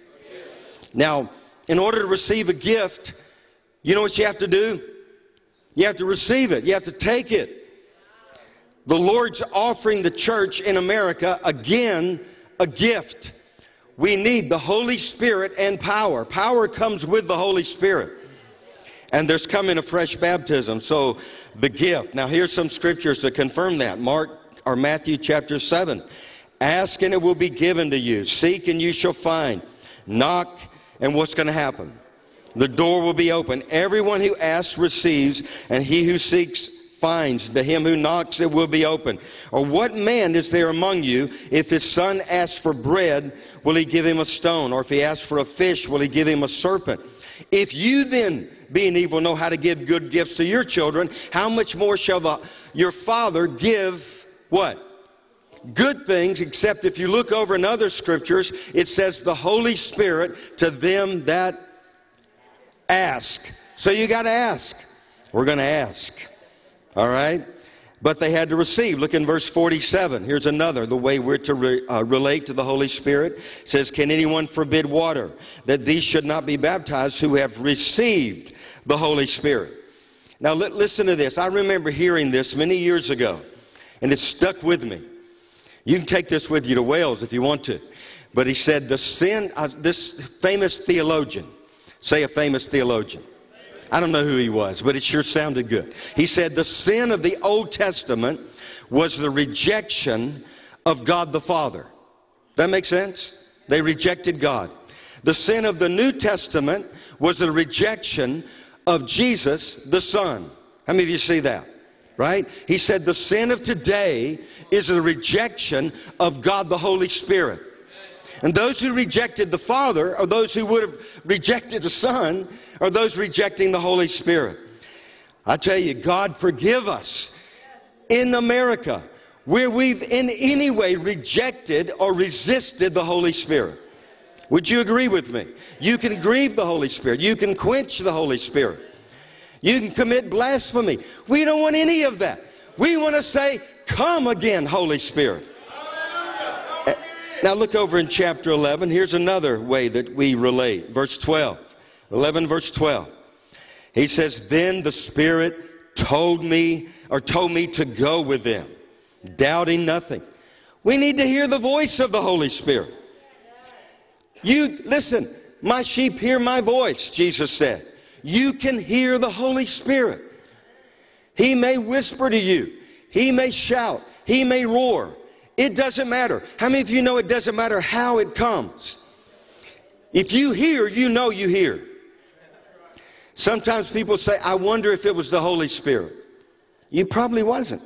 Now, in order to receive a gift, you know what you have to do? You have to receive it, you have to take it. The Lord's offering the church in America again a gift. We need the Holy Spirit and power. Power comes with the Holy Spirit. And there's coming a fresh baptism. So the gift. Now here's some scriptures to confirm that. Mark or Matthew chapter 7. Ask and it will be given to you. Seek and you shall find. Knock and what's going to happen? The door will be open. Everyone who asks receives, and he who seeks finds. To him who knocks it will be open. Or what man is there among you, if his son asks for bread, will he give him a stone? Or if he asks for a fish, will he give him a serpent? If you then, being evil, know how to give good gifts to your children, how much more shall the, your Father give what? Good things, except if you look over in other scriptures, it says the Holy Spirit to them that ask. So you got to ask. We're going to ask. All right? But they had to receive. Look in verse 47. Here's another, the way we're to re, uh, relate to the Holy Spirit. It says, Can anyone forbid water that these should not be baptized who have received the Holy Spirit? Now, li- listen to this. I remember hearing this many years ago, and it stuck with me. You can take this with you to Wales if you want to. But he said, The sin, uh, this famous theologian, say a famous theologian. I don't know who he was, but it sure sounded good. He said, The sin of the Old Testament was the rejection of God the Father. That makes sense? They rejected God. The sin of the New Testament was the rejection of Jesus the Son. How many of you see that? Right? He said, The sin of today is the rejection of God the Holy Spirit. And those who rejected the Father, or those who would have rejected the Son, are those rejecting the Holy Spirit. I tell you, God forgive us in America where we've in any way rejected or resisted the Holy Spirit. Would you agree with me? You can grieve the Holy Spirit. You can quench the Holy Spirit. You can commit blasphemy. We don't want any of that. We want to say, Come again, Holy Spirit. Now look over in chapter 11. Here's another way that we relate. Verse 12. 11 verse 12. He says, Then the Spirit told me, or told me to go with them, doubting nothing. We need to hear the voice of the Holy Spirit. You, listen, my sheep hear my voice, Jesus said. You can hear the Holy Spirit. He may whisper to you, He may shout, He may roar. It doesn't matter. How many of you know it doesn't matter how it comes? If you hear, you know you hear. Sometimes people say, I wonder if it was the Holy Spirit. You probably wasn't.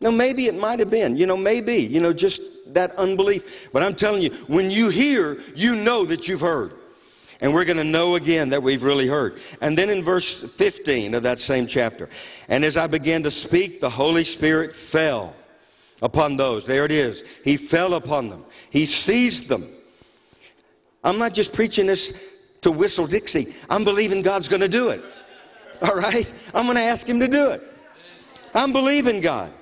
No, maybe it might have been. You know, maybe, you know, just that unbelief. But I'm telling you, when you hear, you know that you've heard. And we're going to know again that we've really heard. And then in verse 15 of that same chapter, and as I began to speak, the Holy Spirit fell upon those. There it is. He fell upon them, He seized them. I'm not just preaching this to whistle Dixie, I'm believing God's going to do it. All right? I'm going to ask Him to do it. I'm believing God.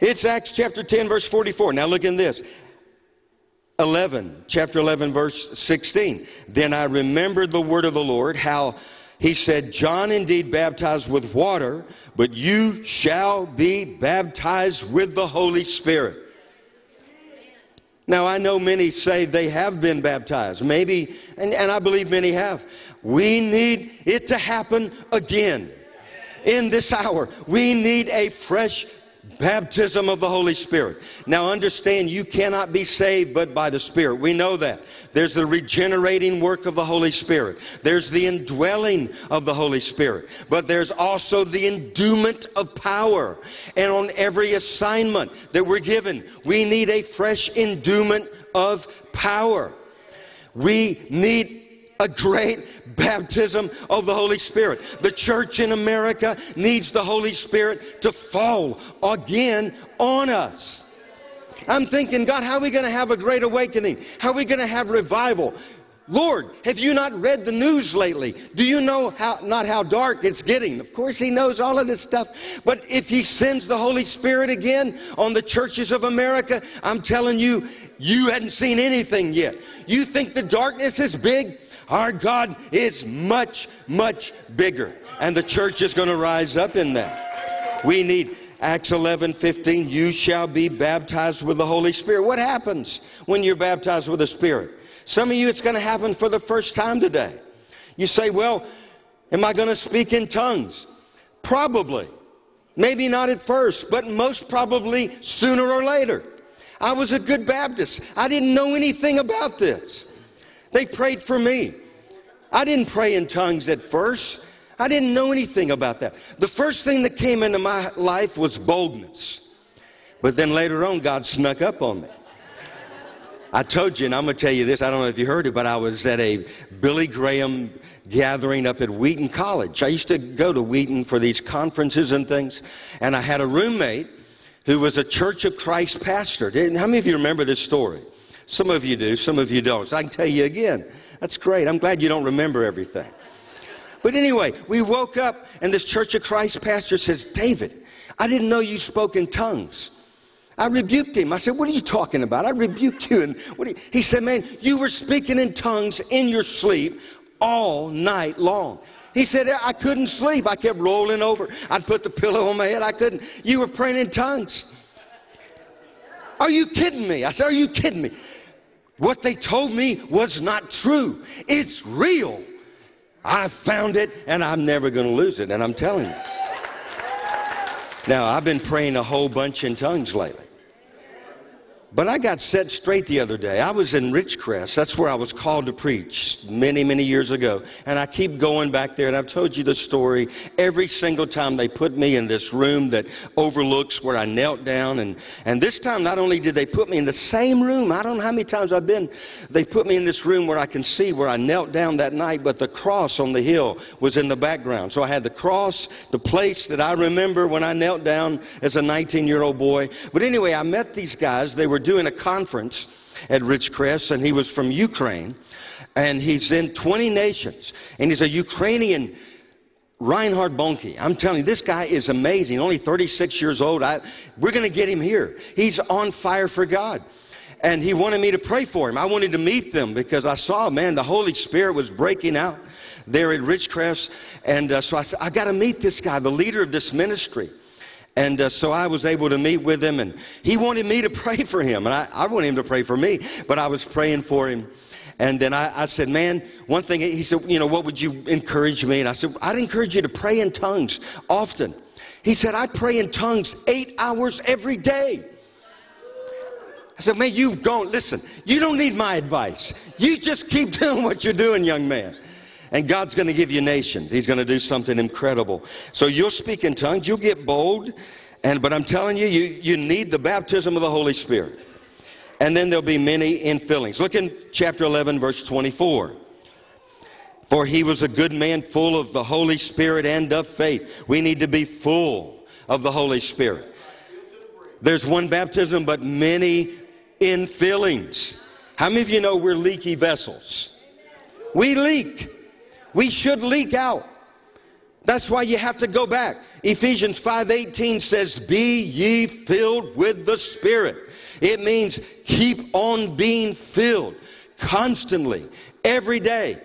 It's Acts chapter 10, verse 44. Now look in this. 11, chapter 11, verse 16. Then I remembered the word of the Lord, how he said, John indeed baptized with water, but you shall be baptized with the Holy Spirit. Now, I know many say they have been baptized. Maybe, and, and I believe many have. We need it to happen again in this hour. We need a fresh baptism of the Holy Spirit. Now understand, you cannot be saved but by the Spirit. We know that. There's the regenerating work of the Holy Spirit. There's the indwelling of the Holy Spirit. But there's also the endowment of power. And on every assignment that we're given, we need a fresh endowment of power. We need a great baptism of the Holy Spirit. The church in America needs the Holy Spirit to fall again on us. I'm thinking, God, how are we going to have a great awakening? How are we going to have revival? Lord, have you not read the news lately? Do you know how not how dark it's getting? Of course he knows all of this stuff. But if he sends the Holy Spirit again on the churches of America, I'm telling you, you hadn't seen anything yet. You think the darkness is big? Our God is much, much bigger. And the church is going to rise up in that. We need Acts 11, 15, you shall be baptized with the Holy Spirit. What happens when you're baptized with the Spirit? Some of you, it's going to happen for the first time today. You say, well, am I going to speak in tongues? Probably. Maybe not at first, but most probably sooner or later. I was a good Baptist. I didn't know anything about this. They prayed for me. I didn't pray in tongues at first. I didn't know anything about that. The first thing that came into my life was boldness. But then later on, God snuck up on me. I told you, and I'm going to tell you this. I don't know if you heard it, but I was at a Billy Graham gathering up at Wheaton College. I used to go to Wheaton for these conferences and things, and I had a roommate who was a Church of Christ pastor. How many of you remember this story? Some of you do, some of you don't. So I can tell you again. That's great. I'm glad you don't remember everything. But anyway, we woke up, and this Church of Christ pastor says, David, I didn't know you spoke in tongues. I rebuked him. I said, What are you talking about? I rebuked you. And you? he said, Man, you were speaking in tongues in your sleep all night long. He said, I couldn't sleep. I kept rolling over. I'd put the pillow on my head. I couldn't. You were praying in tongues. Are you kidding me? I said, Are you kidding me? What they told me was not true. It's real. I found it and I'm never going to lose it. And I'm telling you. Now, I've been praying a whole bunch in tongues lately. But I got set straight the other day. I was in Ridgecrest. That's where I was called to preach many, many years ago. And I keep going back there, and I've told you the story. Every single time they put me in this room that overlooks where I knelt down. And, and this time, not only did they put me in the same room, I don't know how many times I've been, they put me in this room where I can see where I knelt down that night, but the cross on the hill was in the background. So I had the cross, the place that I remember when I knelt down as a 19 year old boy. But anyway, I met these guys. They were doing a conference at Ridgecrest, and he was from Ukraine, and he's in 20 nations, and he's a Ukrainian. Reinhard Bonnke. I'm telling you, this guy is amazing. Only 36 years old. I, we're going to get him here. He's on fire for God. And he wanted me to pray for him. I wanted to meet them because I saw, man, the Holy Spirit was breaking out there at Ridgecrest. And uh, so I said, I got to meet this guy, the leader of this ministry. And uh, so I was able to meet with him, and he wanted me to pray for him. And I, I wanted him to pray for me, but I was praying for him. And then I, I said, Man, one thing, he said, You know, what would you encourage me? And I said, I'd encourage you to pray in tongues often. He said, I pray in tongues eight hours every day. I said, Man, you've gone, listen, you don't need my advice. You just keep doing what you're doing, young man. And God's going to give you nations. He's going to do something incredible. So you'll speak in tongues, you'll get bold, and but I'm telling you, you, you need the baptism of the Holy Spirit. And then there'll be many infillings. Look in chapter 11, verse 24. For he was a good man, full of the Holy Spirit and of faith. We need to be full of the Holy Spirit. There's one baptism, but many infillings. How many of you know we're leaky vessels? We leak. We should leak out. That's why you have to go back. Ephesians 5:18 says, "Be ye filled with the Spirit." It means keep on being filled constantly, every day.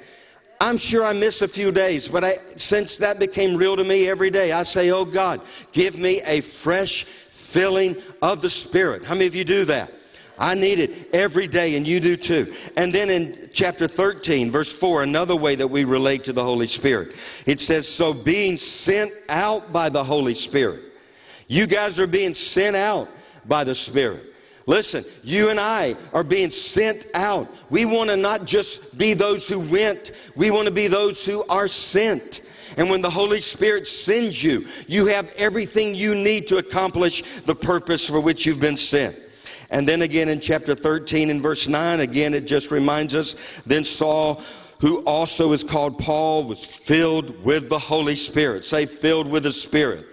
I'm sure I miss a few days, but I, since that became real to me every day, I say, "Oh God, give me a fresh filling of the Spirit." How many of you do that? I need it every day, and you do too. And then in chapter 13, verse 4, another way that we relate to the Holy Spirit, it says, So being sent out by the Holy Spirit, You guys are being sent out by the Spirit. Listen, you and I are being sent out. We want to not just be those who went, we want to be those who are sent. And when the Holy Spirit sends you, you have everything you need to accomplish the purpose for which you've been sent. And then again in chapter 13 and verse 9, again it just reminds us then Saul, who also is called Paul, was filled with the Holy Spirit. Say, filled with the Spirit.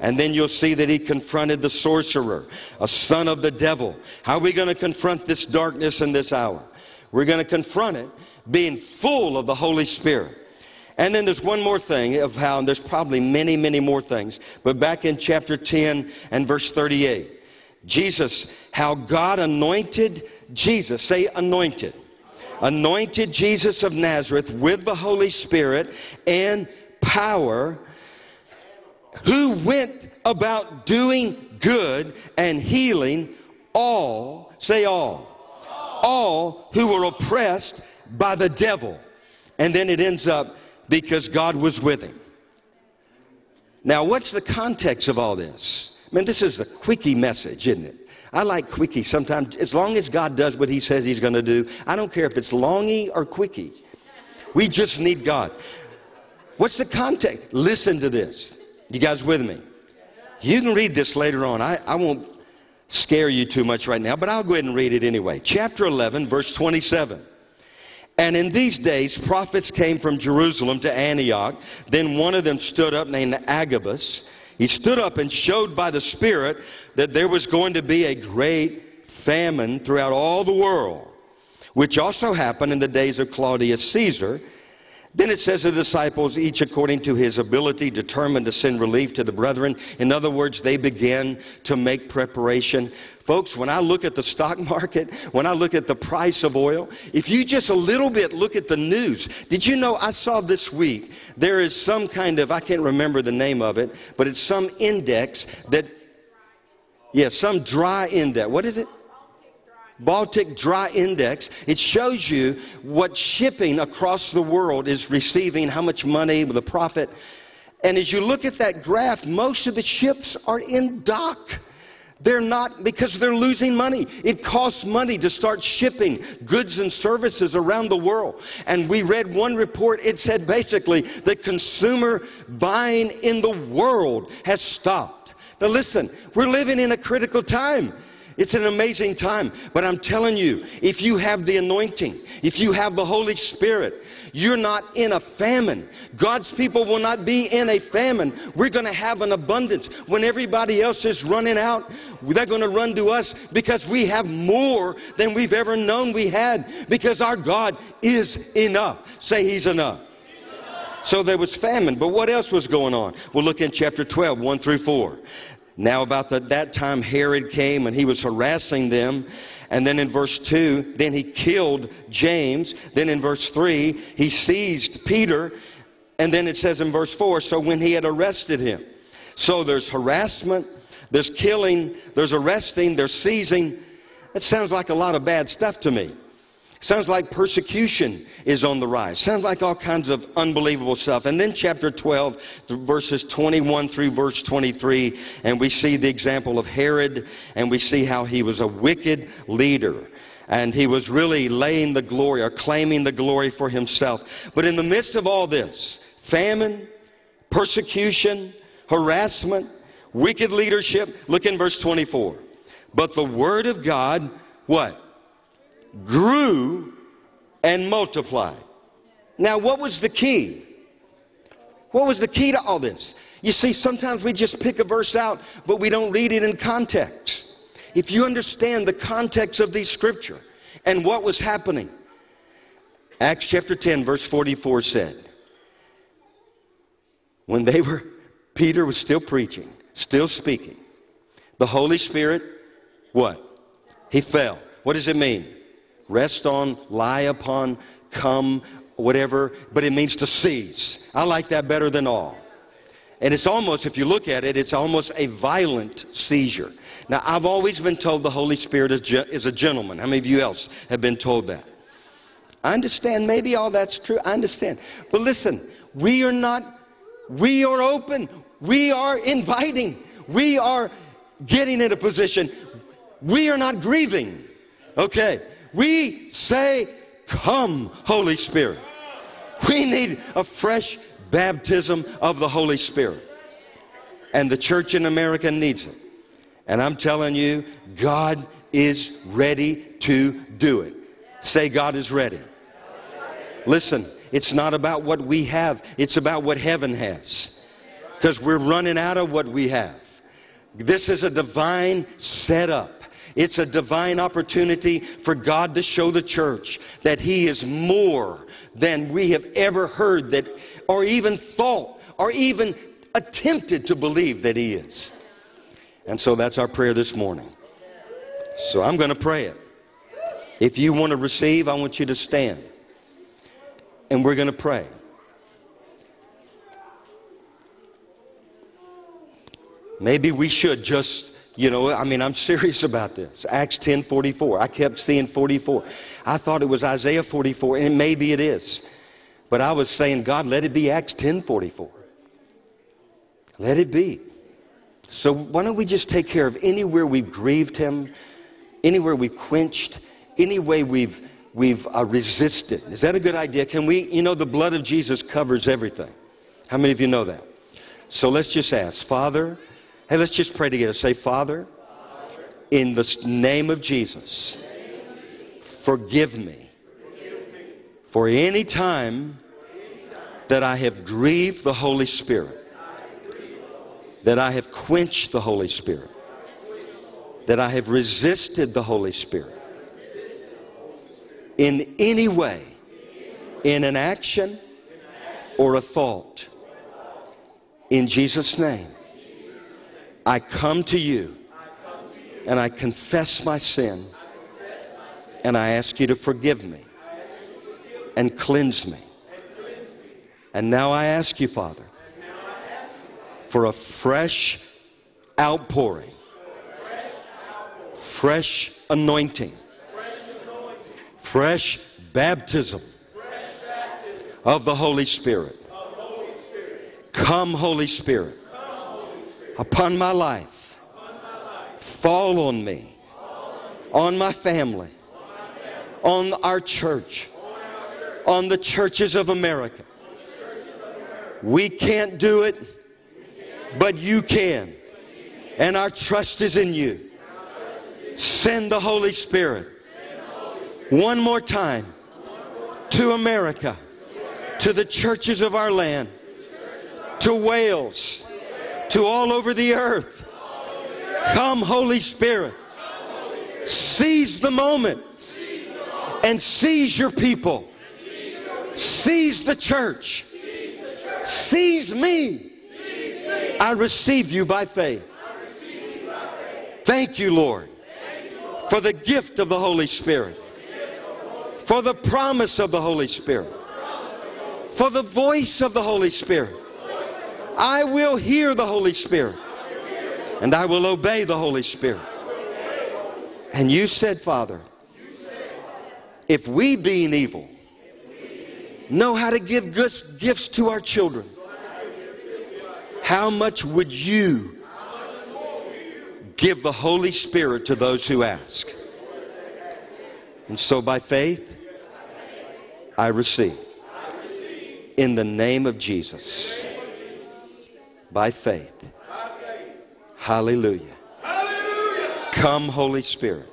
And then you'll see that he confronted the sorcerer, a son of the devil. How are we going to confront this darkness in this hour? We're going to confront it being full of the Holy Spirit. And then there's one more thing of how, and there's probably many, many more things, but back in chapter 10 and verse 38, Jesus, how God anointed Jesus, say anointed, anointed Jesus of Nazareth with the Holy Spirit and power who went about doing good and healing all, say all, all who were oppressed by the devil. And then it ends up because God was with him. Now, what's the context of all this? I mean, this is a quickie message, isn't it? I like quickie sometimes, as long as God does what he says he's going to do. I don't care if it's longy or quickie. We just need God. What's the context? Listen to this. You guys with me? You can read this later on. I, I won't scare you too much right now, but I'll go ahead and read it anyway. Chapter 11, verse 27. And in these days, prophets came from Jerusalem to Antioch. Then one of them stood up, named Agabus. He stood up and showed by the Spirit that there was going to be a great famine throughout all the world, which also happened in the days of Claudius Caesar. Then it says the disciples, each according to his ability, determined to send relief to the brethren. In other words, they began to make preparation. Folks, when I look at the stock market, when I look at the price of oil, if you just a little bit look at the news, did you know I saw this week there is some kind of, I can't remember the name of it, but it's some index that, yeah, some dry index. What is it? Baltic Dry Index, it shows you what shipping across the world is receiving, how much money, the profit. And as you look at that graph, most of the ships are in dock. They're not because they're losing money. It costs money to start shipping goods and services around the world. And we read one report, it said basically that consumer buying in the world has stopped. Now, listen, we're living in a critical time. It's an amazing time. But I'm telling you, if you have the anointing, if you have the Holy Spirit, you're not in a famine. God's people will not be in a famine. We're going to have an abundance. When everybody else is running out, they're going to run to us because we have more than we've ever known we had because our God is enough. Say He's enough. So there was famine, but what else was going on? We'll look in chapter 12, 1 through 4. Now, about the, that time, Herod came and he was harassing them. And then in verse 2, then he killed James. Then in verse 3, he seized Peter. And then it says in verse 4, so when he had arrested him. So there's harassment, there's killing, there's arresting, there's seizing. That sounds like a lot of bad stuff to me. Sounds like persecution is on the rise. Sounds like all kinds of unbelievable stuff. And then chapter 12, verses 21 through verse 23, and we see the example of Herod, and we see how he was a wicked leader. And he was really laying the glory or claiming the glory for himself. But in the midst of all this, famine, persecution, harassment, wicked leadership, look in verse 24. But the word of God, what? Grew and multiplied. Now, what was the key? What was the key to all this? You see, sometimes we just pick a verse out, but we don't read it in context. If you understand the context of these scripture and what was happening, Acts chapter 10, verse 44 said, when they were, Peter was still preaching, still speaking, the Holy Spirit, what? He fell. What does it mean? Rest on, lie upon, come, whatever, but it means to seize. I like that better than all. And it's almost, if you look at it, it's almost a violent seizure. Now, I've always been told the Holy Spirit is, ge- is a gentleman. How many of you else have been told that? I understand, maybe all that's true. I understand. But listen, we are not, we are open. We are inviting. we are getting in a position, we are not grieving. Okay. We say, Come, Holy Spirit. We need a fresh baptism of the Holy Spirit. And the church in America needs it. And I'm telling you, God is ready to do it. Say, God is ready. Listen, it's not about what we have, it's about what heaven has. Because we're running out of what we have. This is a divine setup. It's a divine opportunity for God to show the church that He is more than we have ever heard that, or even thought, or even attempted to believe that He is. And so that's our prayer this morning. So I'm going to pray it. If you want to receive, I want you to stand. And we're going to pray. Maybe we should just, you know, I mean, I'm serious about this. Acts 10 44. I kept seeing 44. I thought it was Isaiah 44, and maybe it is. But I was saying, God, let it be Acts 10 44. Let it be. So why don't we just take care of anywhere we've grieved Him, anywhere we've quenched, any way we've we've uh, resisted. Is that a good idea? Can we? You know, the blood of Jesus covers everything. How many of you know that? So let's just ask, Father. Hey, let's just pray together. Say, Father, in the name of Jesus, forgive me for any time that I have grieved the Holy Spirit, that I have quenched the Holy Spirit, that I have resisted the Holy Spirit in any way, in an action or a thought. In Jesus' name, I come to you and I confess my sin and I ask you to forgive me and cleanse me. And now I ask you, Father, for a fresh outpouring, fresh anointing, fresh baptism of the Holy Spirit. Come, Holy Spirit, upon my life. Fall on me, on my family, on our church, on the churches of America. We can't do it, but you can. And our trust is in you. Send the Holy Spirit one more time to America, to the churches of our land, to Wales, to all over the earth. Come, Holy Spirit. Seize the moment and seize your people. Seize the church. Seize me. I receive you by faith. Thank you, Lord, for the gift of the Holy Spirit, for the promise of the Holy Spirit, for the voice of the Holy Spirit. I will hear the Holy Spirit and I will obey the Holy Spirit. And you said, Father, if we being evil know how to give good gifts to our children, how much would you give the Holy Spirit to those who ask? And so by faith, I receive. In the name of Jesus. By faith. Hallelujah. Come, Holy Spirit.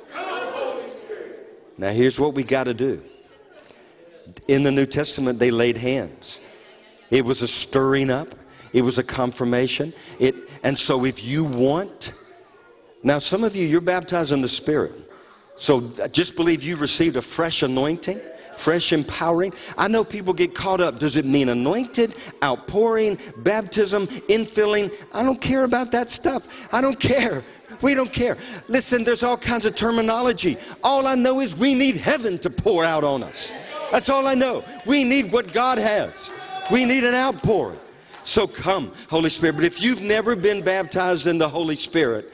Now, here's what we got to do. In the New Testament, they laid hands. It was a stirring up, it was a confirmation. It, and so, if you want, now some of you, you're baptized in the Spirit. So just believe you received a fresh anointing, fresh empowering. I know people get caught up. Does it mean anointed, outpouring, baptism, infilling? I don't care about that stuff. I don't care. We don't care. Listen, there's all kinds of terminology. All I know is we need heaven to pour out on us. That's all I know. We need what God has. We need an outpouring. So come, Holy Spirit. But if you've never been baptized in the Holy Spirit,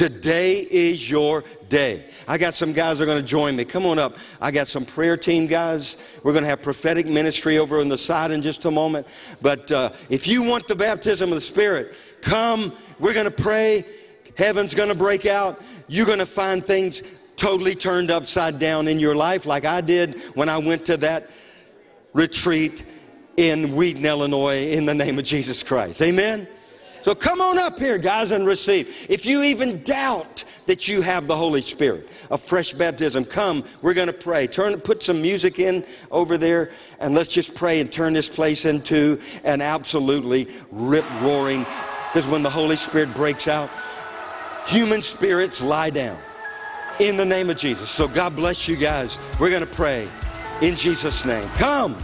today is your day. I got some guys that are going to join me. Come on up. I got some prayer team guys. We're going to have prophetic ministry over on the side in just a moment. But uh, if you want the baptism of the Spirit, come We're going to pray. Heaven's going to break out. You're going to find things totally turned upside down in your life, like I did when I went to that retreat in Wheaton, Illinois, in the name of Jesus Christ. Amen? So come on up here, guys, and receive. If you even doubt that you have the Holy Spirit, a fresh baptism, come. We're going to pray. Turn, put some music in over there, and let's just pray and turn this place into an absolutely rip roaring. Because when the Holy Spirit breaks out, human spirits lie down in the name of Jesus. So God bless you guys. We're going to pray in Jesus' name. Come.